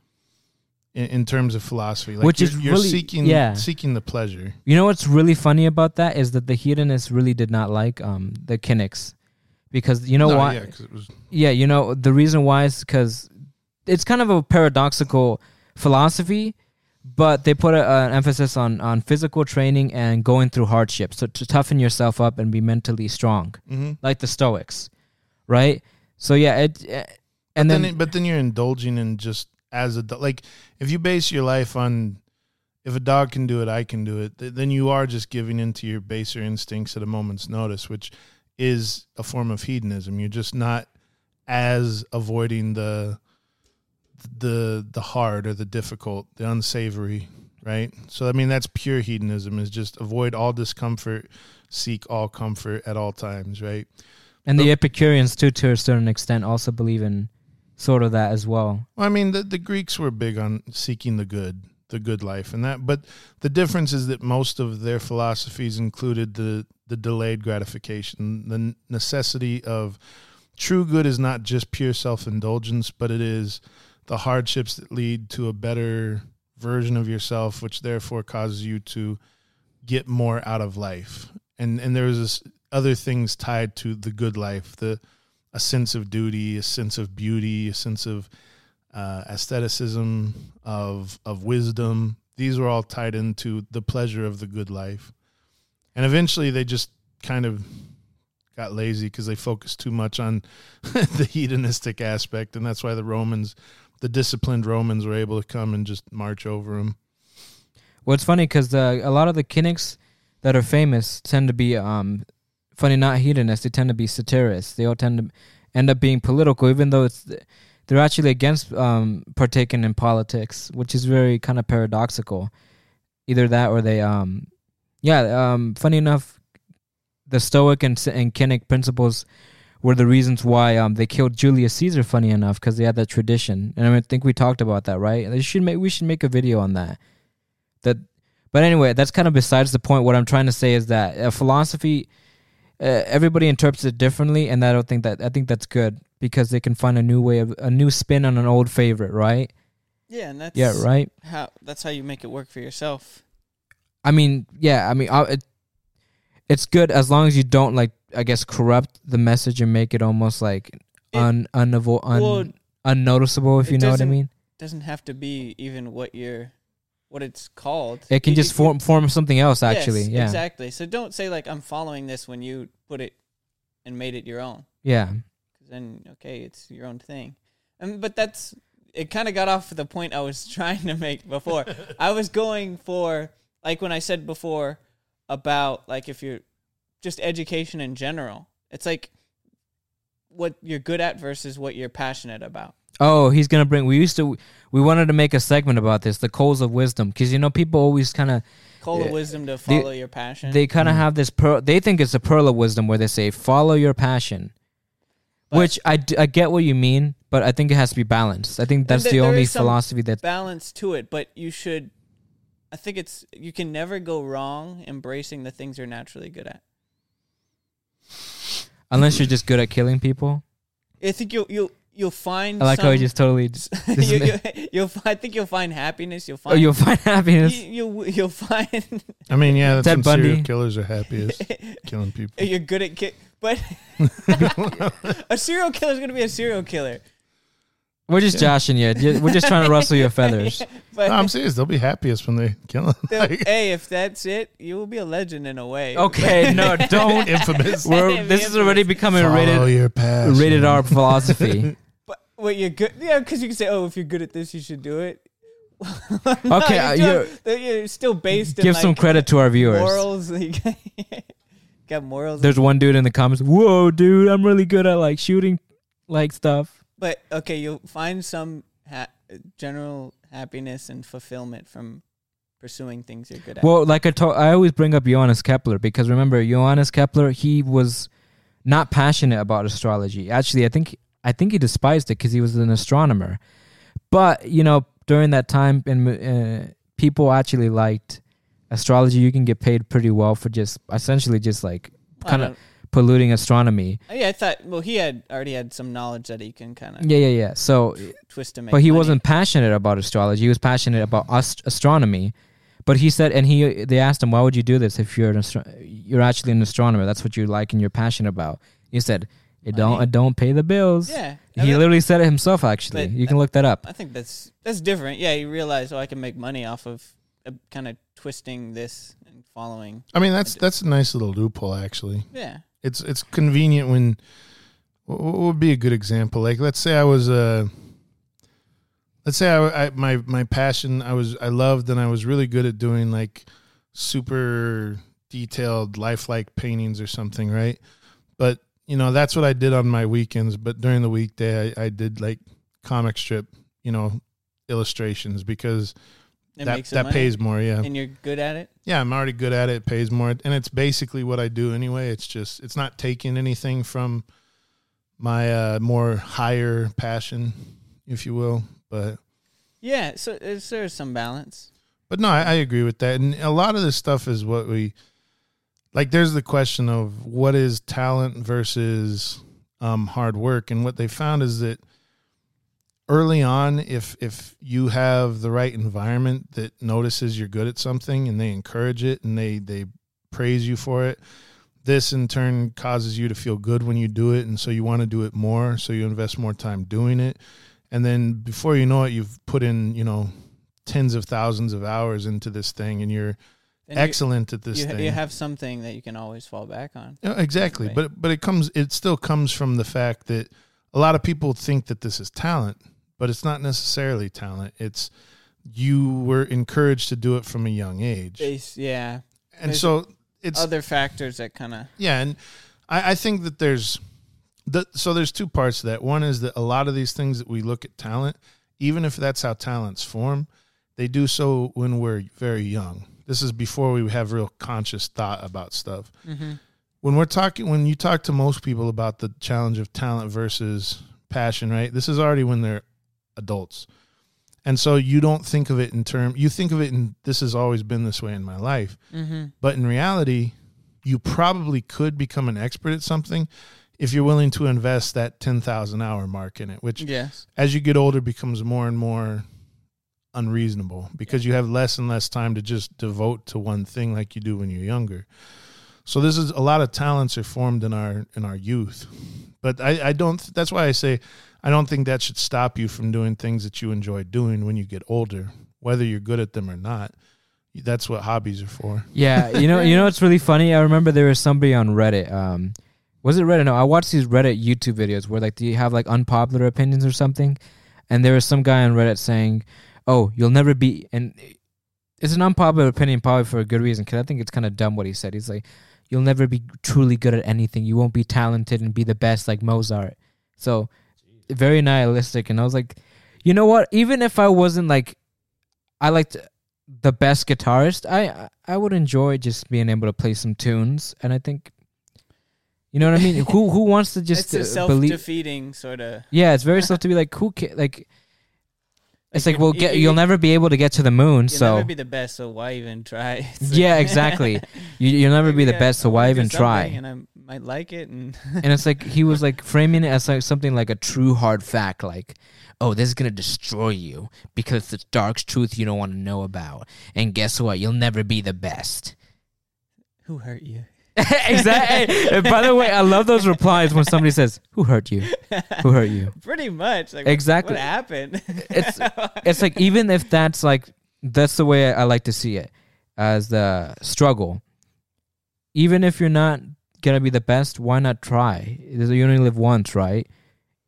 Speaker 2: in, in terms of philosophy. Like
Speaker 3: Which
Speaker 2: you're,
Speaker 3: is
Speaker 2: you're
Speaker 3: really-
Speaker 2: seeking
Speaker 3: yeah.
Speaker 2: seeking the pleasure.
Speaker 3: You know what's really funny about that is that the hedonists really did not like um the kinnicks because you know
Speaker 2: No,
Speaker 3: why?
Speaker 2: Yeah, was
Speaker 3: Yeah, you know the reason why is because it's kind of a paradoxical philosophy, but they put a, an emphasis on on physical training and going through hardships so to toughen yourself up and be mentally strong,
Speaker 2: Mm-hmm.
Speaker 3: like the Stoics, right? So yeah, it, eh, and
Speaker 2: then,
Speaker 3: then,
Speaker 2: but then you're indulging in just as a like if you base your life on if a dog can do it, I can do it. th- Then you are just giving into your baser instincts at a moment's notice, which is a form of hedonism. You're just not as avoiding the the the hard or the difficult, the unsavory, right? So I mean that's pure hedonism is just avoid all discomfort, seek all comfort at all times, right?
Speaker 3: and the Epicureans too, to a certain extent, also believe in sort of that as well.
Speaker 2: Well, I mean, the, the Greeks were big on seeking the good, the good life, and that. But the difference is that most of their philosophies included the the delayed gratification, the necessity of true good is not just pure self indulgence, but it is the hardships that lead to a better version of yourself, which therefore causes you to get more out of life. And and there's this other things tied to the good life, the a sense of duty, a sense of beauty, a sense of uh, aestheticism, of of wisdom. These were all tied into the pleasure of the good life, and eventually they just kind of got lazy because they focused too much on [LAUGHS] the hedonistic aspect, and that's why the Romans, the disciplined Romans, were able to come and just march over them.
Speaker 3: Well, it's funny because a lot of the cynics that are famous tend to be, um, funny not hedonists. They tend to be satirists. They all tend to end up being political, even though it's they're actually against um, partaking in politics, which is very kind of paradoxical. Either that or they, um, yeah. Um, funny enough, the Stoic and and principles were the reasons why um, they killed Julius Caesar. Funny enough, because they had that tradition, and I think we talked about that, right? They should make we should make a video on that. That, but anyway, that's kind of besides the point. What I'm trying to say is that uh, philosophy, uh, everybody interprets it differently, and I don't think that I think that's good because they can find a new way of a new spin on an old favorite, right?
Speaker 1: Yeah, and that's
Speaker 3: Yeah, right.
Speaker 1: how that's how you make it work for yourself.
Speaker 3: I mean, yeah, I mean, uh, it, it's good as long as you don't like, I guess, corrupt the message and make it almost like un unavo- un,
Speaker 1: well,
Speaker 3: unnoticeable, if you know what I
Speaker 1: doesn't-
Speaker 3: mean.
Speaker 1: doesn't have to be even what you're what it's called.
Speaker 3: It can
Speaker 1: You-
Speaker 3: just
Speaker 1: you-
Speaker 3: form form something else.
Speaker 1: Yes,
Speaker 3: Actually, yeah,
Speaker 1: exactly. So don't say like I'm following this when you put it and made it your own.
Speaker 3: Yeah.
Speaker 1: Cuz then okay, it's your own thing. Um, but that's it. Kind of got off the point I was [LAUGHS] trying to make before. [LAUGHS] I was going for like when I said before about like if you're just education in general. It's like what you're good at versus what you're passionate about.
Speaker 3: Oh, he's gonna bring. We used to. We wanted to make a segment about this, the coals of wisdom, because you know people always kind of
Speaker 1: Call
Speaker 3: Yeah.
Speaker 1: of wisdom to follow your passion.
Speaker 3: they kind of mm-hmm. have this pearl. They think it's a pearl of wisdom where they say follow your passion,
Speaker 1: But-
Speaker 3: which I get what you mean, but I think it has to be balanced. I think that's
Speaker 1: there-
Speaker 3: the only philosophy that
Speaker 1: balance to it, but you should. I think it's you can never go wrong embracing the things you're naturally good at.
Speaker 3: unless you're just good at killing people.
Speaker 1: I think you'll you'll you'll find.
Speaker 3: I like how he just totally.
Speaker 1: you, [LAUGHS] you, you'll fi- I think you'll find happiness. You'll find.
Speaker 3: oh, you'll find happiness.
Speaker 1: you, you'll you'll find.
Speaker 2: I mean, yeah, that's
Speaker 3: Ted
Speaker 2: when
Speaker 3: Bundy.
Speaker 2: serial killers are happiest, killing [LAUGHS] people.
Speaker 1: you're good at ki- but [LAUGHS] a serial killer is gonna be a serial killer.
Speaker 3: We're just joshing you. We're just trying to rustle your feathers.
Speaker 1: But [LAUGHS]
Speaker 2: No, I'm serious. They'll be happiest when they kill him.
Speaker 1: they'll- hey, if that's it, you will be a legend in a way.
Speaker 3: Okay, [LAUGHS] no, don't. [LAUGHS]
Speaker 2: infamous.
Speaker 3: We're, this is already becoming a
Speaker 2: Follow
Speaker 3: rated
Speaker 2: your passion.
Speaker 3: rated R philosophy.
Speaker 1: But what you're good? Yeah, because you can say, "Oh, if you're good at this, you should do it."
Speaker 3: Okay, uh,
Speaker 1: you're,
Speaker 3: you're-
Speaker 1: you're still based. in
Speaker 3: Give some
Speaker 1: like,
Speaker 3: credit to our viewers.
Speaker 1: Morals. got morals.
Speaker 3: There's one dude in the comments. Whoa, dude, I'm really good at like shooting, like stuff.
Speaker 1: But okay, you'll find some ha- general happiness and fulfillment from pursuing things you're good at.
Speaker 3: Well, like I told, I always bring up Johannes Kepler because remember Johannes Kepler, he was not passionate about astrology. Actually, I think I think he despised it because he was an astronomer. But you know, during that time, and uh, people actually liked astrology. You can get paid pretty well for just essentially just like kind of polluting astronomy.
Speaker 1: yeah, I thought. Well, he had already had some knowledge that he can kind of
Speaker 3: Yeah, yeah, yeah. So
Speaker 1: twist to make.
Speaker 3: but he
Speaker 1: money.
Speaker 3: wasn't passionate about astrology. He was passionate about ast- astronomy. But he said, and he they asked him, "Why would you do this if you're an astro- you're actually an astronomer? That's what you like and you're passionate about." He said, It don't
Speaker 1: Money.
Speaker 3: it don't pay the bills.
Speaker 1: Yeah,
Speaker 3: He
Speaker 1: I mean,
Speaker 3: literally said it himself. Actually, you can look that up.
Speaker 1: I think that's that's different. Yeah, you realize oh, I can make money off of uh, kind of twisting this and following.
Speaker 2: I mean, that's that's a nice little loophole actually.
Speaker 1: Yeah,
Speaker 2: It's it's convenient when what would be a good example? Like let's say I was uh let's say I, I my my passion I was I loved and I was really good at doing like super detailed lifelike paintings or something, right? But you know, that's what I did on my weekends, but during the weekday I, I did like comic strip, you know, illustrations because
Speaker 1: it
Speaker 2: that
Speaker 1: makes
Speaker 2: that
Speaker 1: money,
Speaker 2: pays more, yeah.
Speaker 1: and you're good at it.
Speaker 2: Yeah, I'm already good at it. It pays more, and it's basically what I do anyway. It's just it's not taking anything from my uh, more higher passion, if you will. But
Speaker 1: Yeah, so there's some balance.
Speaker 2: but no, I, I agree with that. And a lot of this stuff is what we like. There's the question of what is talent versus um, hard work, and what they found is that early on, if if you have the right environment that notices you're good at something and they encourage it and they they praise you for it, this in turn causes you to feel good when you do it, and so you want to do it more. So you invest more time doing it, and then before you know it, you've put in you know tens of thousands of hours into this thing, and you're
Speaker 1: you-
Speaker 2: excellent at this
Speaker 1: You,
Speaker 2: thing.
Speaker 1: you have something that you can always fall back on.
Speaker 2: Yeah, exactly. But but it comes it still comes from the fact that a lot of people think that this is talent, but it's not necessarily talent. It's you were encouraged to do it from a young age.
Speaker 1: Base, yeah.
Speaker 2: And
Speaker 1: there's
Speaker 2: so it's
Speaker 1: Other factors that kind of
Speaker 2: yeah, and I, I think that there's the so there's two parts to that. One is that a lot of these things that we look at talent, even if that's how talents form, they do so when we're very young. This is before we have real conscious thought about stuff. Mm-hmm. When we're talking, when you talk to most people about the challenge of talent versus passion, right? This is already when they're adults. And so you don't think of it in term you think of it in this has always been this way in my life. Mm-hmm. But in reality, you probably could become an expert at something if you're willing to invest that 10,000 hour mark in it, which
Speaker 1: yes.
Speaker 2: as you get older becomes more and more unreasonable because you have less and less time to just devote to one thing like you do when you're younger. So this is a lot of talents are formed in our in our youth. But I, I don't that's why I say I don't think that should stop you from doing things that you enjoy doing when you get older, whether you're good at them or not. That's what hobbies are for.
Speaker 3: Yeah, you know, you know, it's really funny. I remember there was somebody on Reddit. Um, was it Reddit? No, I watched these Reddit YouTube videos where like, do you have like unpopular opinions or something? And there was some guy on Reddit saying, "Oh, you'll never be," and it's an unpopular opinion, probably for a good reason. Because I think it's kind of dumb what he said. He's like, "You'll never be truly good at anything. You won't be talented and be the best like Mozart." So very nihilistic. And I was like, you know what? Even if I wasn't like, I liked the best guitarist, I I would enjoy just being able to play some tunes. And I think, you know what I mean? who who [LAUGHS] wants to just
Speaker 1: it's a
Speaker 3: uh, believe?
Speaker 1: self-defeating sort of.
Speaker 3: Yeah, it's very self to be like who ca- like. It's
Speaker 1: Like
Speaker 3: like, well, get,
Speaker 1: you-
Speaker 3: you'll never be able to get to the moon,
Speaker 1: You'll
Speaker 3: so
Speaker 1: never be the best, so why even try? [LAUGHS]
Speaker 3: Yeah, exactly. You, you'll never be the best, so why even try?
Speaker 1: And I might like it, and [LAUGHS]
Speaker 3: and it's like he was like framing it as like something like a true hard fact like oh this is gonna destroy you because it's the dark truth you don't want to know about and guess what you'll never be the best
Speaker 1: who hurt you? [LAUGHS]
Speaker 3: exactly and by the way i love those replies when somebody says who hurt you who hurt you [LAUGHS]
Speaker 1: Pretty much. Like,
Speaker 3: Exactly.
Speaker 1: What happened?
Speaker 3: it's it's like even if that's like that's the way I like to see it as the struggle. Even if you're not gonna be the best, why not try? You only live once, right?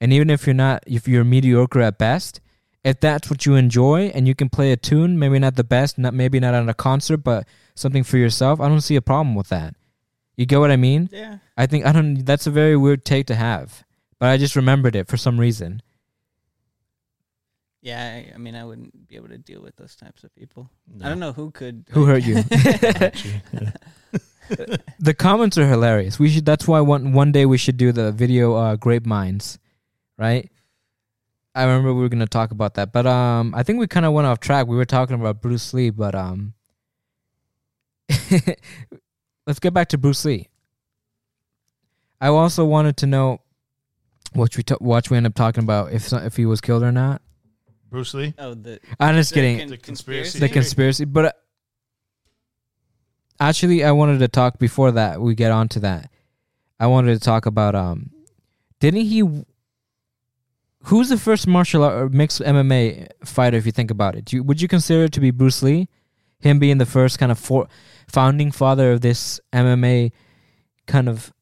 Speaker 3: And even if you're not, if you're mediocre at best, if that's what you enjoy and you can play a tune, maybe not the best, not maybe not on a concert, but something for yourself, I don't see a problem with that. You get what I mean?
Speaker 1: yeah.
Speaker 3: I think I don't. That's a very weird take to have, but I just remembered it for some reason.
Speaker 1: Yeah, I, I mean, I wouldn't be able to deal with those types of people. I don't know who could.
Speaker 3: Who hurt you? [LAUGHS] [LAUGHS]
Speaker 2: Yeah. [LAUGHS]
Speaker 3: the comments are hilarious. We should. That's why one one day we should do the video uh, grape mines, right? I remember we were gonna talk about that, but um, I think we kind of went off track. We were talking about Bruce Lee, but um, [LAUGHS] let's get back to Bruce Lee. I also wanted to know what we t- what we end up talking about if so- if he was killed or not.
Speaker 2: Bruce Lee?
Speaker 1: Oh, the.
Speaker 3: I'm just
Speaker 1: the
Speaker 3: kidding.
Speaker 1: con-
Speaker 2: The conspiracy
Speaker 3: the conspiracy but uh, actually i wanted to talk before that we get on to that i wanted to talk about um didn't he? Who's the first martial art mixed MMA fighter? If you think about it, you, would you consider it to be Bruce Lee? Him being the first kind of for, founding father of this MMA kind of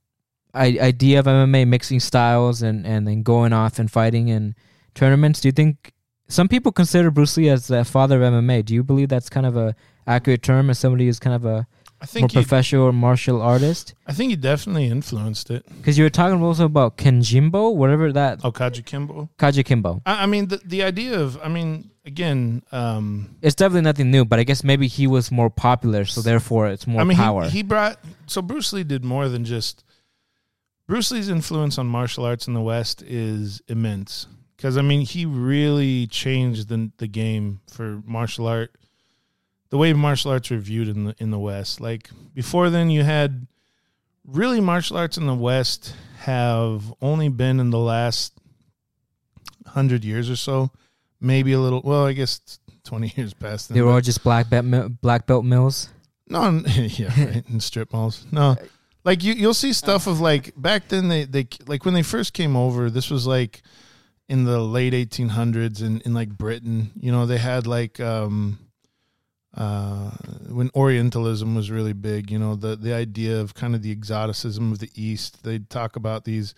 Speaker 3: I, idea of MMA, mixing styles and and then going off and fighting in tournaments. Do you think some people consider Bruce Lee as the father of MMA? Do you believe that's kind of a accurate term as somebody who's kind of a
Speaker 2: I
Speaker 3: more
Speaker 2: think he,
Speaker 3: professional martial artist?
Speaker 2: I think he definitely influenced it.
Speaker 3: Because you were talking also about Kenjimbo, whatever that
Speaker 2: Oh, Kajukenbo.
Speaker 3: Kaji Kimbo.
Speaker 2: I, I mean, the the idea of, I mean, again, um,
Speaker 3: It's definitely nothing new, but I guess maybe he was more popular, so therefore it's more
Speaker 2: I mean,
Speaker 3: power.
Speaker 2: He, he brought so Bruce Lee did more than just. Bruce Lee's influence on martial arts in the West is immense because I mean he really changed the the game for martial art, the way martial arts are viewed in the in the West. Like before then, you had really martial arts in the West have only been in the last hundred years or so, maybe a little. Well, I guess twenty [LAUGHS] years past. then,
Speaker 3: they were all just black belt black belt mills.
Speaker 2: no, [LAUGHS] yeah, right, [LAUGHS] in strip malls. No, like you, you'll see stuff of like back then. They, they like when they first came over. This was like in the late 1800s in, in like Britain. You know, they had like um, uh, when Orientalism was really big. You know, the the idea of kind of the exoticism of the East. They'd talk about these,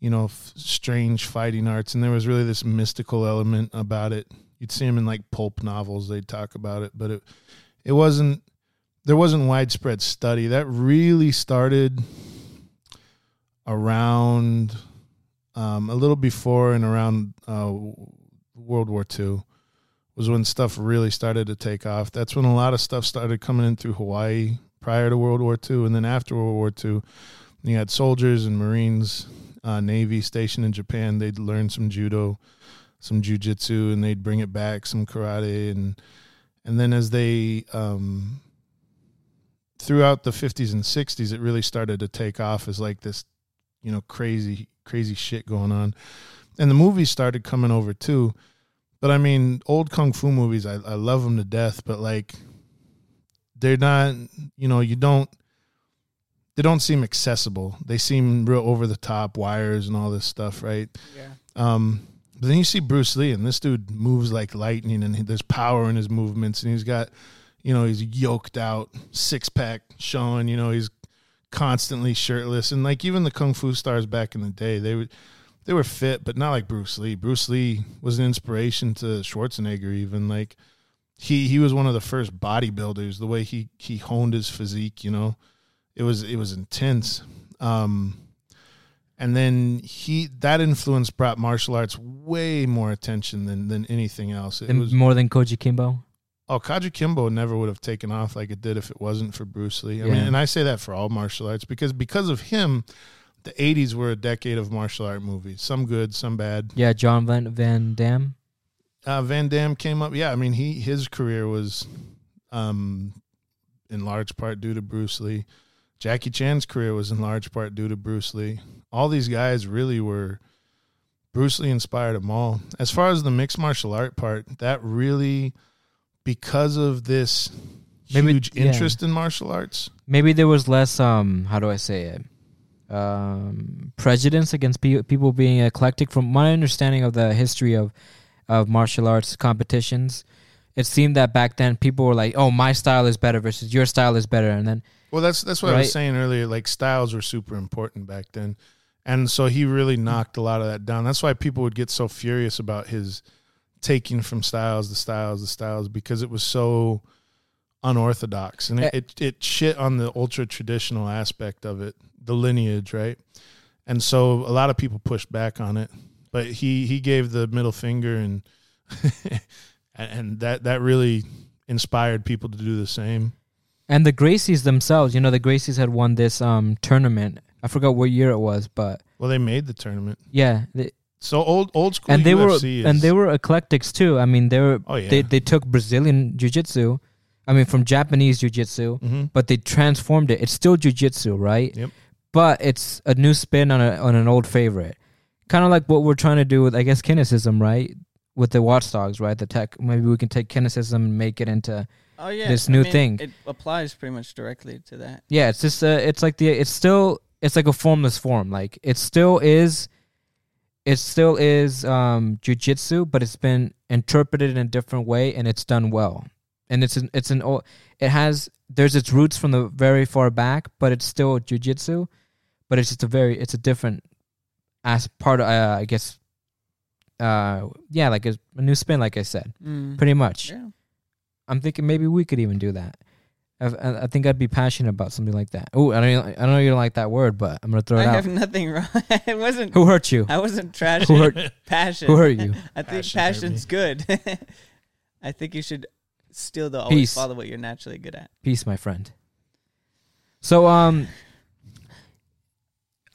Speaker 2: you know, f- strange fighting arts, and there was really this mystical element about it. You'd see them in like pulp novels. They'd talk about it, but it it wasn't there wasn't widespread study that really started around um, a little before and around uh, World War II was when stuff really started to take off. That's when a lot of stuff started coming in through Hawaii prior to World War II, and then after World War II, you had soldiers and Marines, uh, Navy stationed in Japan. They'd learn some judo, some jujitsu, and they'd bring it back, some karate, and and then as they um, throughout the 50s and 60s it really started to take off as like this you know crazy crazy shit going on and the movies started coming over too but i mean old kung fu movies i, I love them to death but like they're not you know you don't they don't seem accessible they seem real over the top wires and all this stuff right
Speaker 1: Yeah.
Speaker 2: um, but then you see Bruce Lee, and this dude moves like lightning, and there's power in his movements, and he's got, you know, he's yoked out, six pack showing, you know, he's constantly shirtless, and like even the kung fu stars back in the day, they would. They were fit, but not like Bruce Lee. Bruce Lee was an inspiration to Schwarzenegger. Even like he he was one of the first bodybuilders. The way he he honed his physique, you know, it was it was intense. Um, and then he that influence brought martial arts way more attention than than anything else. It
Speaker 3: And
Speaker 2: was
Speaker 3: more than Kajukenbo.
Speaker 2: oh, Kajukenbo never would have taken off like it did if it wasn't for Bruce Lee. I
Speaker 3: Yeah.
Speaker 2: mean, and I say that for all martial arts because because of him, the '80s were a decade of martial art movies. Some good, some bad.
Speaker 3: Yeah, John Van Van Damme.
Speaker 2: Uh, Van Damme came up. Yeah, I mean, he his career was, um, in large part due to Bruce Lee. Jackie Chan's career was in large part due to Bruce Lee. All these guys really were. Bruce Lee inspired them all. As far as the mixed martial art part, that really, because of this
Speaker 3: Maybe-
Speaker 2: huge
Speaker 3: yeah.
Speaker 2: interest in martial arts.
Speaker 3: Maybe there was less um how do I say it? Um prejudice against pe- people being eclectic from my understanding of the history of of martial arts competitions. It seemed that back then people were like, "Oh, my style is better versus your style is better." And then
Speaker 2: Well, that's that's what I was saying earlier. Like styles were super important back then, and so he really knocked a lot of that down. That's why people would get so furious about his taking from styles, the styles, the styles, because it was so unorthodox, and it
Speaker 3: Eh.
Speaker 2: it, it shit on the ultra traditional aspect of it, the lineage, right? And so a lot of people pushed back on it, but he he gave the middle finger, [LAUGHS] and and that that really inspired people to do the same.
Speaker 3: and the Gracies themselves, you know, the Gracies had won this um tournament. I forgot what year it was, but
Speaker 2: Well, they made the tournament.
Speaker 3: yeah, they,
Speaker 2: So old old school
Speaker 3: and they were
Speaker 2: UFC is,
Speaker 3: and they were eclectics too. I mean, they were
Speaker 2: oh yeah
Speaker 3: they they took Brazilian jiu-jitsu, I mean from Japanese jiu-jitsu,
Speaker 2: Mhm.
Speaker 3: but they transformed it. It's still jiu-jitsu, right?
Speaker 2: Yep.
Speaker 3: But it's a new spin on a on an old favorite. Kind of like what we're trying to do with I guess cynicism, right? With the watchdogs, right? The tech maybe we can take cynicism and make it into
Speaker 1: Oh yeah,
Speaker 3: This
Speaker 1: I
Speaker 3: new
Speaker 1: mean,
Speaker 3: thing.
Speaker 1: It applies pretty much directly to that.
Speaker 3: Yeah, it's just uh, it's like the it's still it's like a formless form. Like it still is it still is um, jujitsu, but it's been interpreted in a different way, and it's done well. And it's an, it's an o- it has there's its roots from the very far back, but it's still jujitsu, but it's just a very it's a different as part of uh, I guess uh yeah like a, a new spin like I said
Speaker 1: Mm.
Speaker 3: pretty much.
Speaker 1: Yeah.
Speaker 3: I'm thinking maybe we could even do that. I, I, I think I'd be passionate about something like that. Oh, I don't I don't know you don't like that word, but I'm gonna throw
Speaker 1: I
Speaker 3: it out.
Speaker 1: have nothing wrong. [LAUGHS] it wasn't.
Speaker 3: Who hurt you?
Speaker 1: I wasn't trashing
Speaker 3: Who hurt?
Speaker 1: passion.
Speaker 3: Who hurt you? [LAUGHS]
Speaker 1: I think
Speaker 2: Passion
Speaker 1: passion's good. [LAUGHS] I think you should still though always
Speaker 3: Peace.
Speaker 1: follow what you're naturally good at.
Speaker 3: Peace, my friend. So, um,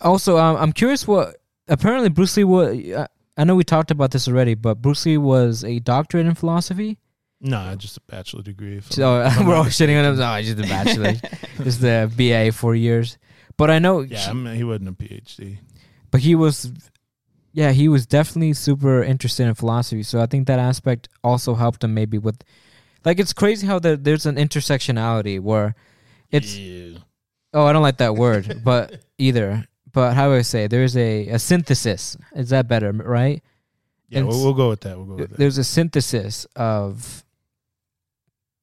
Speaker 3: also, um, I'm curious what apparently Bruce Lee was. Uh, I know we talked about this already, but Bruce Lee was a doctorate in philosophy.
Speaker 2: Nah, just a bachelor degree.
Speaker 3: So
Speaker 2: I'm [LAUGHS]
Speaker 3: we're all shitting on him. No, just a bachelor, [LAUGHS] just the BA four years. But I know,
Speaker 2: Yeah, I mean, he wasn't a PhD.
Speaker 3: but he was, yeah, he was definitely super interested in philosophy. So I think that aspect also helped him maybe with, like, it's crazy how there, there's an intersectionality where it's
Speaker 2: Yeah.
Speaker 3: Oh, I don't like that word, but either. [LAUGHS] But how do I say? There's a, a synthesis. Is that better, right?
Speaker 2: Yeah, we'll, we'll go with that. We'll go with that.
Speaker 3: There's a synthesis of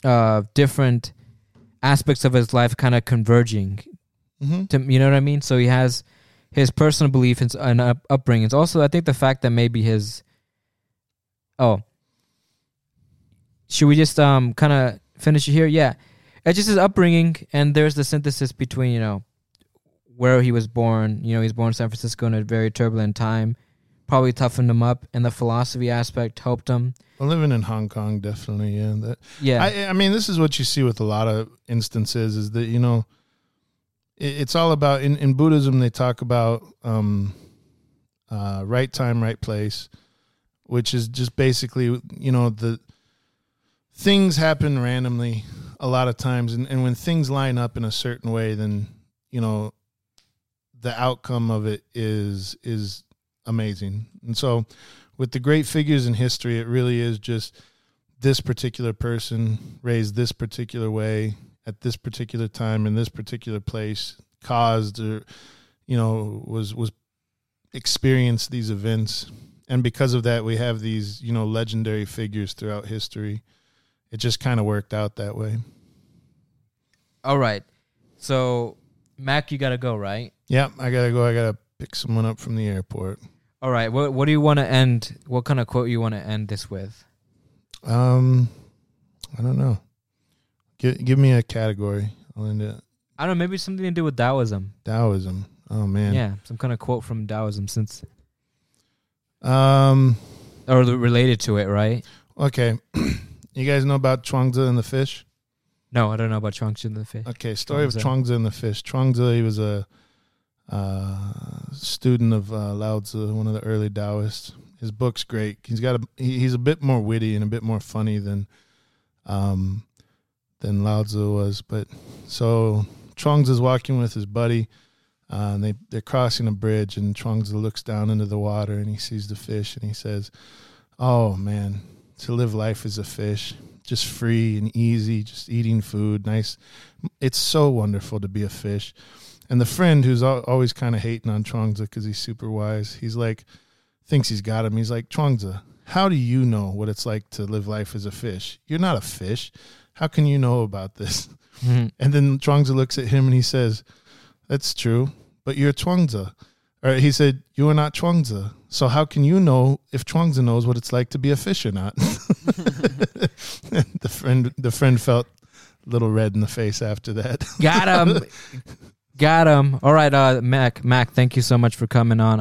Speaker 3: uh, different aspects of his life kind of converging.
Speaker 2: Mm-hmm.
Speaker 3: To you know what I mean? So he has his personal belief and, s- and up, upbringings. Also, I think the fact that maybe his oh, should we just um kind of finish it here? Yeah, it's just his upbringing, and there's the synthesis between you know where he was born. You know, he was born in San Francisco in a very turbulent time. Probably toughened him up, and the philosophy aspect helped him.
Speaker 2: Well, living in Hong Kong, definitely. Yeah, that.
Speaker 3: Yeah,
Speaker 2: I, I mean, this is what you see with a lot of instances is that you know, it, it's all about in in Buddhism. They talk about um, uh, right time, right place, which is just basically you know the things happen randomly a lot of times, and, and when things line up in a certain way, then you know the outcome of it is is amazing. And so, with the great figures in history, it really is just this particular person raised this particular way at this particular time in this particular place caused or you know was was experienced these events and because of that we have these you know legendary figures throughout history it just kind of worked out that way
Speaker 3: All right. So, Mac, you got to go, right?
Speaker 2: yeah i gotta go i gotta pick someone up from the airport
Speaker 3: All right. What What do you want to end? What kind of quote you want to end this with?
Speaker 2: um i don't know give, give me a category i'll end it
Speaker 3: I don't know. Maybe something to do with Taoism.
Speaker 2: taoism oh man
Speaker 3: Yeah, some kind of quote from Taoism, since
Speaker 2: um
Speaker 3: or related to it, right?
Speaker 2: okay [CLEARS THROAT] you guys know about chuangzi and the fish
Speaker 3: No, I don't know about Chuangzi the fish.
Speaker 2: Okay, story of
Speaker 3: Chuangzi.
Speaker 2: Chuangzi and the fish. Chuangzi, he was a uh, student of uh, Lao Tzu, one of the early Taoists. His book's great. He's got a he, he's a bit more witty and a bit more funny than um than Lao Tzu was. But so Chuangzi's walking with his buddy. Uh, and they they're crossing a bridge, and Chuangzi looks down into the water and he sees the fish, and he says, "Oh man, to live life as a fish." Just free and easy, just eating food, nice it's so wonderful to be a fish. And the friend who's always kind of hating on Chuangzi because he's super wise, he's like, thinks he's got him. He's like, Chuangzi, how do you know what it's like to live life as a fish? You're not a fish. How can you know about this?
Speaker 3: Mhm.
Speaker 2: And then Chuangzi looks at him and he says, That's true, but you're Chuangzi. Or he said, You are not Chuangzi. So how can you know if Chuangzi knows what it's like to be a fish or not? [LAUGHS] [LAUGHS] the friend the friend felt a little red in the face after that.
Speaker 3: Got him. [LAUGHS] Got him. All right, uh, Mac. Mac, thank you so much for coming on.